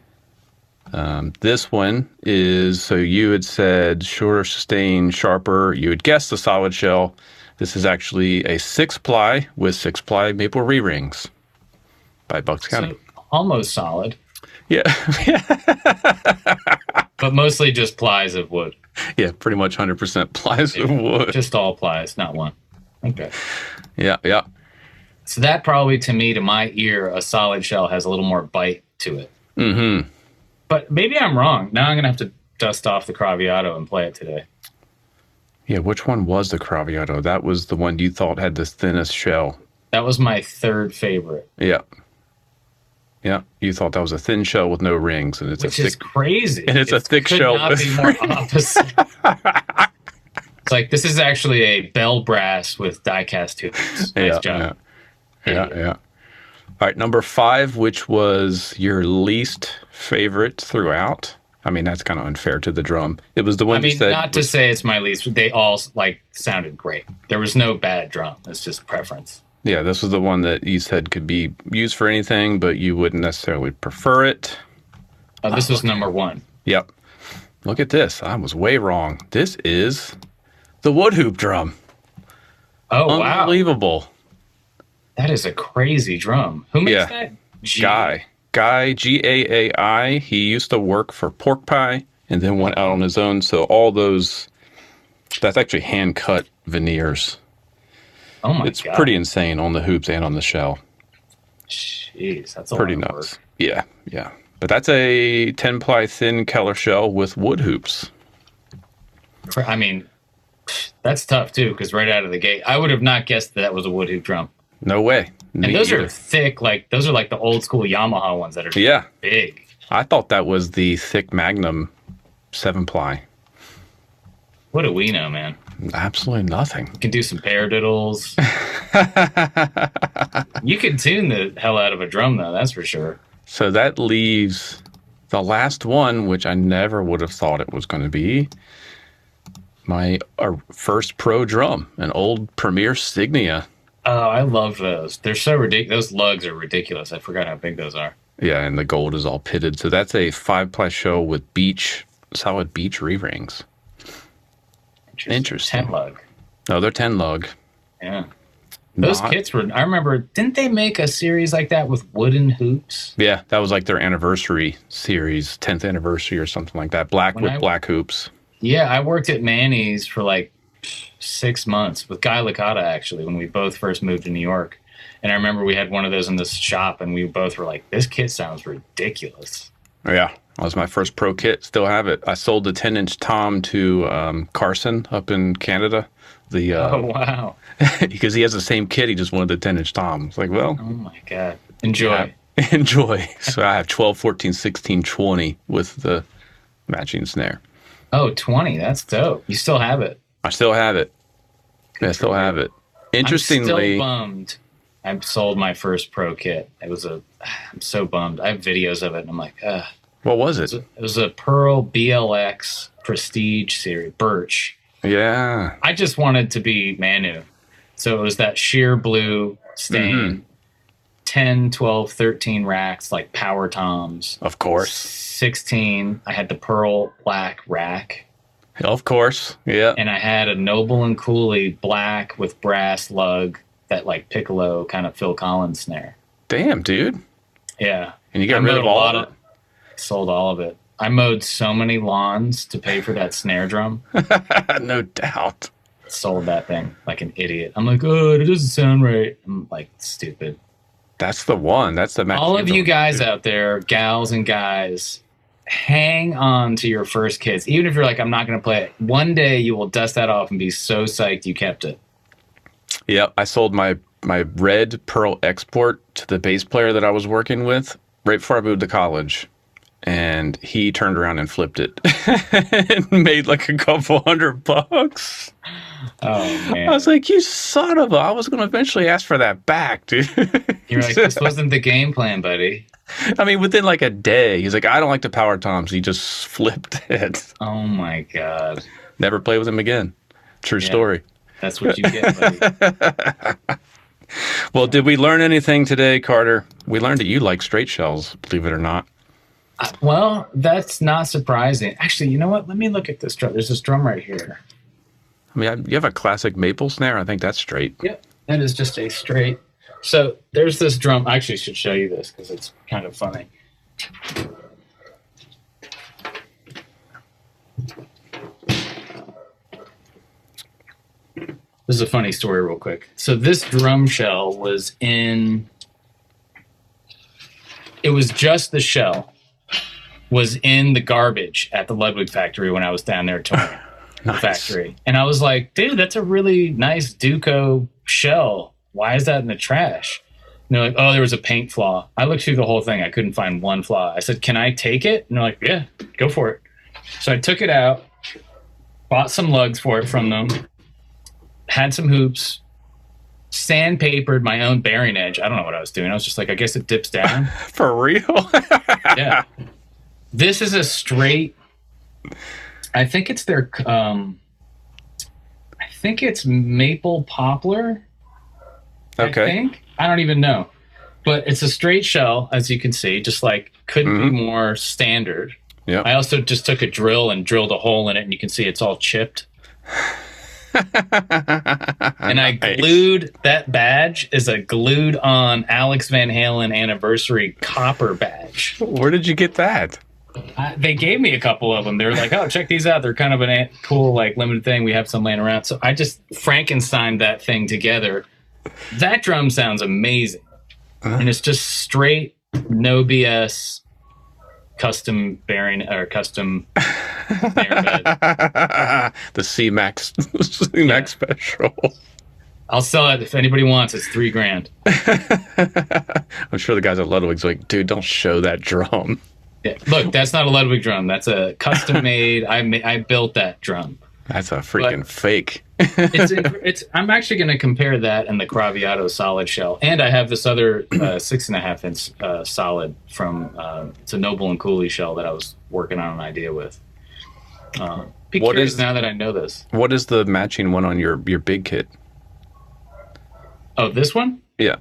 Um, this one is so you had said shorter, sustain, sharper. You had guessed the solid shell. This is actually a six ply with six ply maple re rings by Bucks County. So almost solid, yeah, but mostly just plies of wood. yeah, pretty much 100% plies of wood. Just all plies, not one. Okay. Yeah, yeah. So that probably to me, to my ear, a solid shell has a little more bite to it. Mm-hmm. But maybe I'm wrong. Now I'm gonna have to dust off the Craviotto and play it today. Yeah, which one was the Craviotto? That was the one you thought had the thinnest shell. That was my third favorite, Yeah. Yeah, you thought that was a thin shell with no rings, and it's which a thick. is crazy. And it's a thick could shell Not be more opposite. it's like this is actually a bell brass with die-cast tubes. Nice yeah, job. yeah, yeah, yeah. All right, number five, which was your least favorite throughout. I mean, that's kind of unfair to the drum. It was the one I mean, not to was- say it's my least. They all like sounded great. There was no bad drum. It's just preference. yeah, this was the one that you said could be used for anything, but you wouldn't necessarily prefer it. Uh, this was number one. Yep. Look at this. I was way wrong. This is the wood hoop drum. Oh wow, Unbelievable. that is a crazy drum. Who makes Yeah. that? G- Guy. Guy, G A A I. He used to work for Pork Pie and then went out on his own. So all those, that's actually hand cut veneers. Oh my god. it's god, pretty insane on the hoops and on the shell. Jeez, that's a Pretty nuts. work. Yeah, yeah. But that's a 10 ply thin Keller shell with wood hoops. I mean, that's tough too because right out of the gate, I would have not guessed that, that was a wood hoop drum. No way. Me And those either. are thick, like those are like the old school Yamaha ones that are Yeah. big. I thought that was the thick Magnum seven ply. What do we know, man? Absolutely nothing. You can do some paradiddles. you can tune the hell out of a drum, though. That's for sure. So that leaves the last one, which I never would have thought it was going to be. My uh, first pro drum, an old Premier Signia. Oh, I love those. They're so ridiculous. Those lugs are ridiculous. I forgot how big those are. Yeah, and the gold is all pitted. So that's a five ply show with beech, solid beech re rings. Interesting. Ten lug. No, they're 10 lug. Yeah. Those Not- kits were. I remember. Didn't they make a series like that with wooden hoops? Yeah, that was like their anniversary series, 10th anniversary or something like that. Black When with I- black hoops. Yeah, I worked at Manny's for like six months with Guy Licata actually when we both first moved to New York. And I remember we had one of those in this shop, and we both were like, "This kit sounds ridiculous." Yeah, that was my first pro kit. Still have it. I sold the 10 inch Tom to um, Carson up in Canada. The uh, Oh wow! because he has the same kit. He just wanted the 10 inch Tom. It's like, well, Oh my god! Enjoy. enjoy. So I have 12, 14, 16, 20 with the matching snare. Oh, 20. That's dope. You still have it. I still have it. I still have it. Interestingly, I'm still bummed. I sold my first pro kit. It was a. I'm so bummed. I have videos of it, and I'm like, Ugh. what was it? It was a Pearl BLX Prestige series, Birch. Yeah. I just wanted to be Manu. So it was that sheer blue stain, Mm-hmm. 10, 12, 13 racks, like power toms. Of course. 16, I had the pearl black rack. Of course. Yeah. And I had a Noble and Cooley black with brass lug, that like piccolo kind of Phil Collins snare. Damn, dude. Yeah. And you got I rid of a all lot of of sold all of it. I mowed so many lawns to pay for that snare drum. no doubt. sold that thing like an idiot. I'm like, oh, it doesn't sound right. I'm like, stupid. That's the one. That's the. All of you guys out there, gals and guys, hang on to your first kits. Even if you're like, I'm not going to play it, one day you will dust that off and be so psyched you kept it. Yep. I sold my my red Pearl export to the bass player that I was working with right before I moved to college. And he turned around and flipped it and made like a couple hundred bucks. Oh, man! I was like, you son of a, I was going to eventually ask for that back, dude. You're like, this wasn't the game plan, buddy. I mean, within like a day, he's like, I don't like the power toms. He just flipped it. Oh, my God. Never play with him again. True Yeah. story. That's what you get, buddy. Well, did we learn anything today, Carter? We learned that you like straight shells, believe it or not. Uh, well, that's not surprising. Actually, you know what? Let me look at this drum. There's this drum right here. I mean, I- you have a classic maple snare. I think that's straight. Yep, that is just a straight. So there's this drum. I actually should show you this because it's kind of funny. This is a funny story, real quick. So this drum shell was in. It was just the shell. Was in the garbage at the Ludwig factory when I was down there touring the Nice. factory. And I was like, dude, that's a really nice Duco shell. Why is that in the trash? And they're like, oh, there was a paint flaw. I looked through the whole thing. I couldn't find one flaw. I said, can I take it? And they're like, yeah, go for it. So I took it out, bought some lugs for it from them, had some hoops, sandpapered my own bearing edge. I don't know what I was doing. I was just like, I guess it dips down. For real? yeah. This is a straight. I think it's their. Um, I think it's maple poplar. I okay. think I don't even know, but it's a straight shell, as you can see. Just like couldn't be more standard. Yeah. I also just took a drill and drilled a hole in it, and you can see it's all chipped. And I Nice. glued that badge is a glued on Alex Van Halen anniversary copper badge. Where did you get that? I, they gave me a couple of them. They were like, "Oh, check these out. They're kind of a- cool, like limited thing. We have some laying around." So I just Frankenstein that thing together. That drum sounds amazing, uh-huh. and it's just straight, no BS. custom bearing or custom the C Max C Max special. I'll sell it if anybody wants. It's three grand. I'm sure the guys at Ludwig's like, dude, don't show that drum. Yeah. Look, that's not a Ludwig drum. That's a custom made. I ma- I built that drum. That's a freaking But- fake. It's it's. I'm actually going to compare that and the Craviotto solid shell, and I have this other uh, six and a half inch uh, solid from uh, it's a Noble and Cooley shell that I was working on an idea with. Uh, What is- now that I know this? What is the matching one on your your big kit? Oh, this one? Yeah,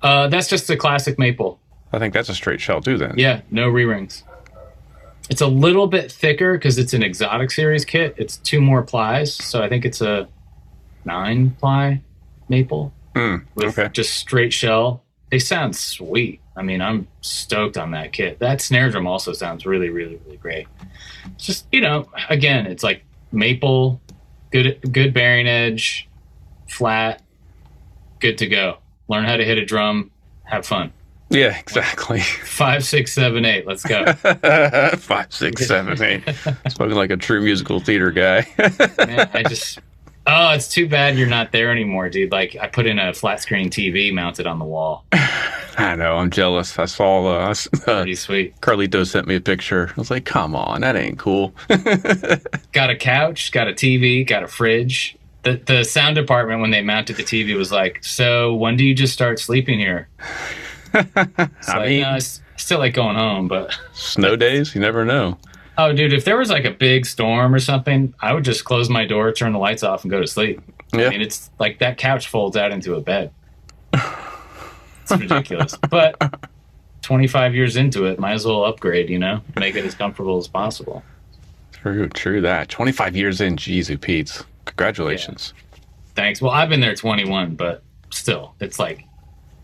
Uh, that's just a classic maple. I think that's a straight shell too. Then. Yeah, no re rings. It's a little bit thicker because it's an exotic series kit. It's two more plies, so I think it's a nine ply maple Mm, with okay. just straight shell. They sound sweet. I mean, I'm stoked on that kit. That snare drum also sounds really, really, really great. It's just you know, again, it's like maple, good, good bearing edge, flat, good to go. Learn how to hit a drum, have fun. Yeah, exactly. Five, six, seven, eight. Let's go. Five, six, seven, eight. Spoken like a true musical theater guy. Man, I just oh, it's too bad you're not there anymore, dude. Like I put in a flat screen TV mounted on the wall. I know. I'm jealous. I saw uh, uh, Pretty sweet. Carlito sent me a picture. I was like, come on, that ain't cool. Got a couch, got a TV, got a fridge. The the sound department when they mounted the TV was like, so when do you just start sleeping here? I like, mean- uh, no, I s- still like going home, but Snow days, you never know. oh, dude, if there was like a big storm or something, I would just close my door, turn the lights off, and go to sleep. Yeah. I mean, it's like that couch folds out into a bed. It's ridiculous. but 25 years into it, might as well upgrade, you know, make it as comfortable as possible. True, true that. 25 years in, Jeezy Pete's. Congratulations. Thanks. Well, I've been there 21, but still, it's like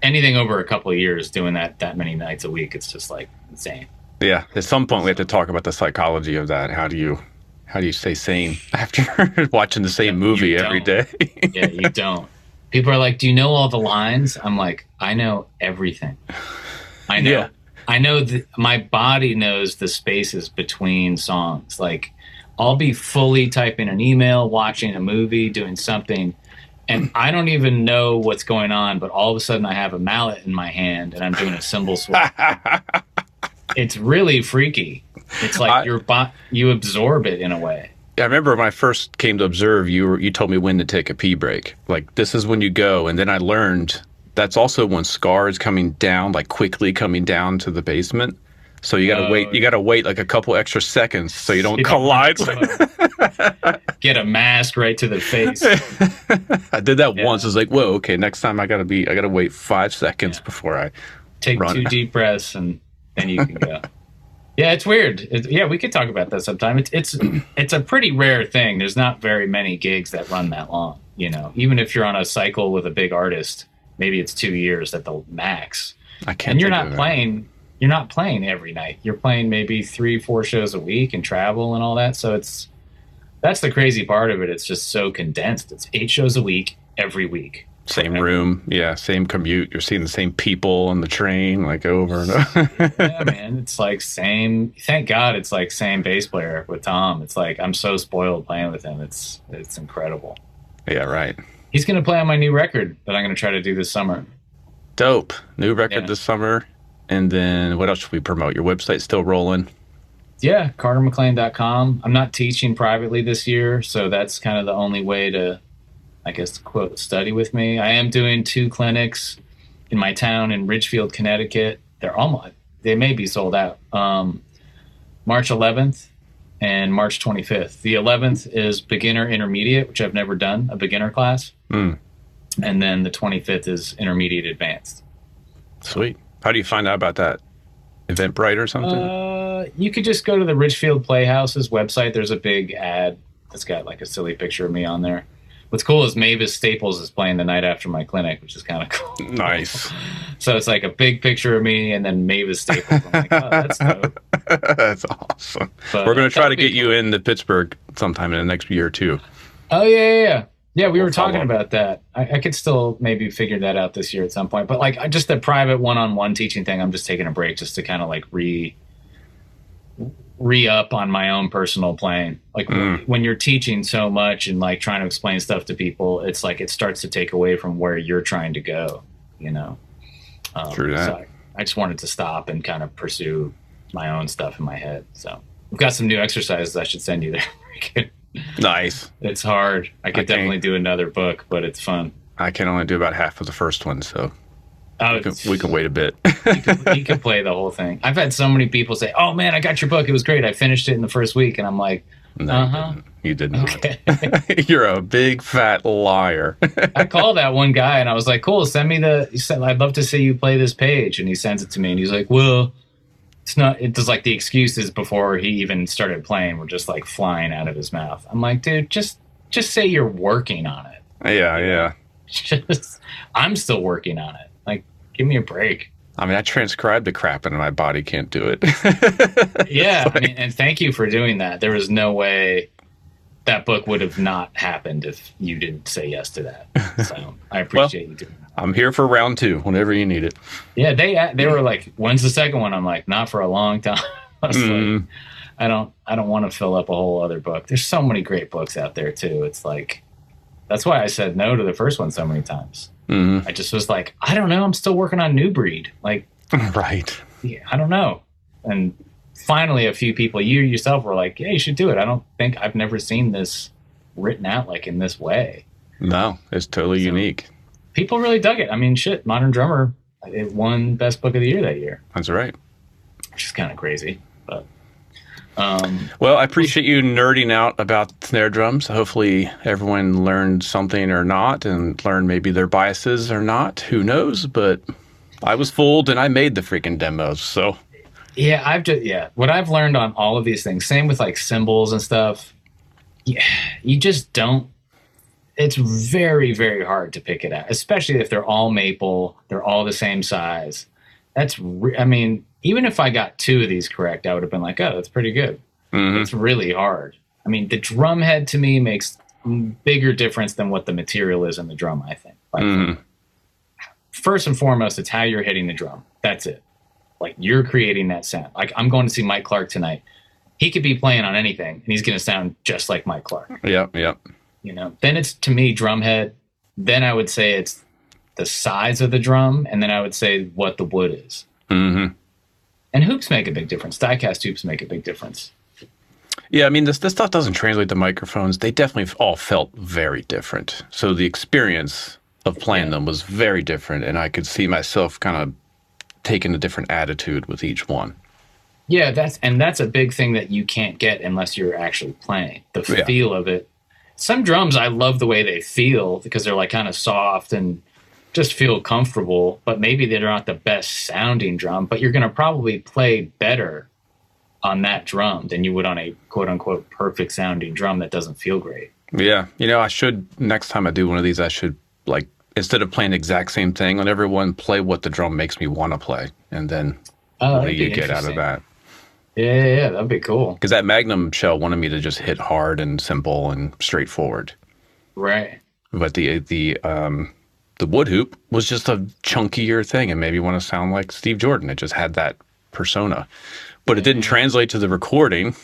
anything over a couple of years doing that that many nights a week, it's just like insane. Yeah. At some point, we have to talk about the psychology of that. How do you, how do you stay sane after watching the same movie every day? Yeah, you don't. People are like, "Do you know all the lines?" I'm like, "I know everything. I know. Yeah. I know that my body knows the spaces between songs. Like, I'll be fully typing an email, watching a movie, doing something, and I don't even know what's going on. But all of a sudden, I have a mallet in my hand and I'm doing a cymbal swap. it's really freaky. It's like I- your bo- you absorb it in a way. I remember when I first came to observe, you were, you told me when to take a pee break. Like this is when you go, and then I learned that's also when Scar is coming down, like quickly coming down to the basement. So you gotta Oh, wait. You uh, gotta wait like a couple extra seconds so you don't collide. Get a mask right to the face. I did that Yeah. once. I was like, whoa, okay. Next time I gotta be. I gotta wait five seconds before I. take Run. two deep breaths and then you can go. yeah, it's weird. It, yeah, we could talk about that sometime. It's it's it's a pretty rare thing. There's not very many gigs that run that long. You know, even if you're on a cycle with a big artist, maybe it's two years at the max. I can't. And you're not playing. You're not playing every night. You're playing maybe three, four shows a week and travel and all that. So it's that's the crazy part of it. It's just so condensed. It's eight shows a week every week. Same room, yeah, same commute. You're seeing the same people on the train, like over and over. yeah, man. It's like same. Thank God, it's like same bass player with Tom. It's like I'm so spoiled playing with him. It's it's incredible. yeah, right. He's gonna play on my new record that I'm gonna try to do this summer. Dope. New record Yeah. this summer. And then what else should we promote? Your website's still rolling. Yeah, CarterMcLean.com. I'm not teaching privately this year, so that's kind of the only way to, I guess, quote, study with me. I am doing two clinics in my town in Ridgefield, Connecticut. They're almost, they may be sold out. Um, March 11th and March 25th. The 11th is beginner intermediate, which I've never done, a beginner class. Hmm. And then the 25th is intermediate advanced. Sweet. How do you find out about that? Eventbrite or something? Uh, you could just go to the Ridgefield Playhouse's website. There's a big ad that's got like a silly picture of me on there. What's cool is Mavis Staples is playing the night after my clinic, which is kind of cool. nice. So it's like a big picture of me and then Mavis Staples. I'm like, oh, that's dope. That's awesome. But We're going to try to get you in the Pittsburgh sometime in the next year or two. Oh yeah, yeah, yeah. Yeah, we were talking about that. I, I could still maybe figure that out this year at some point. But like I- just the private one-on-one teaching thing, I'm just taking a break just to kind of like re re up on my own personal plane. Like Mm. when you're teaching so much and like trying to explain stuff to people, it's like it starts to take away from where you're trying to go. You know. Um, True that. So I, I just wanted to stop and kind of pursue my own stuff in my head. So we've got some new exercises I should send you there. Nice. it's hard. I could Okay. definitely do another book, but it's fun. I can only do about half of the first one, so Oh, we can, we can wait a bit. you can, you can play the whole thing. I've had so many people say, "Oh man, I got your book. It was great. I finished it in the first week," and I'm like, no, Uh-huh. you didn't. Okay. You're a big fat liar. I called that one guy and I was like, "Cool, send me the. I'd love to see you play this page." And he sends it to me, and he's like, "Well, it's not." It does like the excuses before he even started playing were just like flying out of his mouth. I'm like, dude, just just say you're working on it. yeah, yeah. Just, I'm still working on it. Like, give me a break. I mean, I transcribed the crap, and my body can't do it. Yeah, I mean, and thank you for doing that. There was no way that book would have not happened if you didn't say yes to that. So I appreciate you doing that. I'm here for round two, whenever you need it. Yeah, they they were like, "When's the second one?" I'm like, "Not for a long time." I Mm. like, "I don't, I don't want to fill up a whole other book." There's so many great books out there too. It's like that's why I said no to the first one so many times. Mhm. I just was like, I don't know. I'm still working on New Breed. Like, Right. yeah, I don't know. And finally, a few people, you yourself, were like, "Yeah, you should do it." I don't think I've never seen this written out like in this way. No, it's totally So- unique. People really dug it. I mean, shit, Modern Drummer, it won Best Book of the Year that year, That's right. which is kind of crazy. But um, Well, I appreciate you nerding out about snare drums. Hopefully, everyone learned something or not, and learned maybe their biases or not. Who knows? But I was fooled, and I made the freaking demos. So yeah, I've just yeah, what I've learned on all of these things, same with like cymbals and stuff. Yeah, you just don't. It's very very hard to pick it out, especially if they're all maple, they're all the same size. That's re- I mean, even if I got two of these correct, I would have been like, oh, that's pretty good. mhm. It's really hard. I mean, the drum head to me makes bigger difference than what the material is in the drum. I think. far. Mhm. First and foremost, it's how you're hitting the drum. That's it. Like you're creating that sound. Like I'm going to see Mike Clark tonight. He could be playing on anything, and he's going to sound just like Mike Clark. yep, yep. You know. Then it's to me drumhead. Then I would say it's the size of the drum, and then I would say what the wood is. hmm And hoops make a big difference. Diecast hoops make a big difference. Yeah, I mean, this this stuff doesn't translate to microphones. They definitely all felt very different. So the experience of playing Yeah. them was very different, and I could see myself kind of taking a different attitude with each one. Yeah, that's and that's a big thing that you can't get unless you're actually playing. The Yeah. feel of it. Some drums I love the way they feel because they're like kind of soft and just feel comfortable, but maybe they're not the best sounding drum, but you're going to probably play better on that drum than you would on a quote unquote perfect sounding drum that doesn't feel great. Yeah, you know, I should next time I do one of these, I should like instead of playing the exact same thing on everyone, play what the drum makes me want to play, and then Oh, what do you get out of that? Yeah, yeah, yeah, that'd be cool. Because that Magnum shell wanted me to just hit hard and simple and straightforward, Right. but the the um the wood hoop was just a chunkier thing, and maybe want to sound like Steve Jordan. It just had that persona, but it didn't translate to the recording,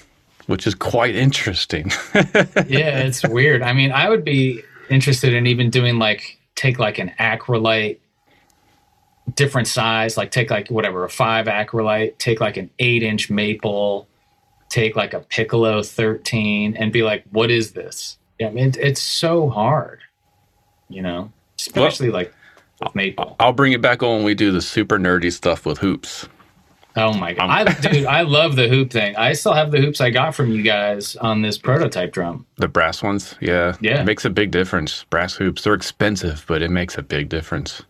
which is quite interesting. yeah, it's weird. I mean, I would be interested in even doing like take like an acrylite different size, like take like whatever, a five acrylite, take like an eight inch maple, take like a piccolo 13 and be like, what is this? Yeah, I mean, it's so hard, you know, especially like with maple. I'll bring it back on when we do the super nerdy stuff with hoops. Oh my god, I, dude, I love the hoop thing. I still have the hoops I got from you guys on this prototype drum. The brass ones, yeah, Yeah. it makes a big difference. Brass hoops, they're expensive, but it makes a big difference.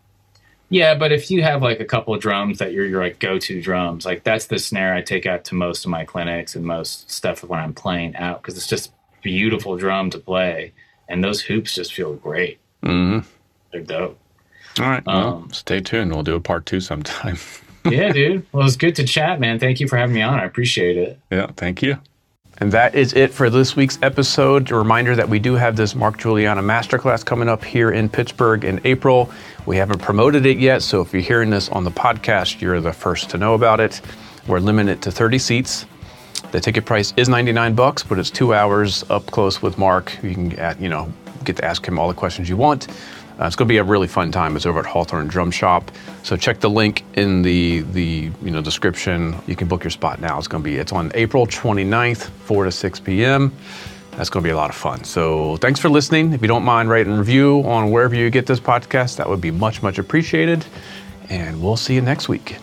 Yeah, but if you have like a couple of drums that you're your like go-to drums, like that's the snare I take out to most of my clinics and most stuff when I'm playing out because it's just beautiful drum to play, and those hoops just feel great. Mm-hmm. They're dope. All right, well, Um, stay tuned. We'll do a part two sometime. Yeah, dude. Well, it's good to chat, man. Thank you for having me on. I appreciate it. yeah, thank you. And that is it for this week's episode. A reminder that we do have this Mark Guiliana Masterclass coming up here in Pittsburgh in April. We haven't promoted it yet, so if you're hearing this on the podcast, you're the first to know about it. We're limited to 30 seats. The ticket price is 99 bucks, but it's two hours up close with Mark. You can, uh, you know, get to ask him all the questions you want. Uh, it's going to be a really fun time. It's over at Hawthorne Drum Shop. So check the link in the the you know description. You can book your spot now. It's going to be it's on April 29th, 4 to 6 p.m. That's going to be a lot of fun. So thanks for listening. If you don't mind writing a review on wherever you get this podcast, that would be much much appreciated. And we'll see you next week.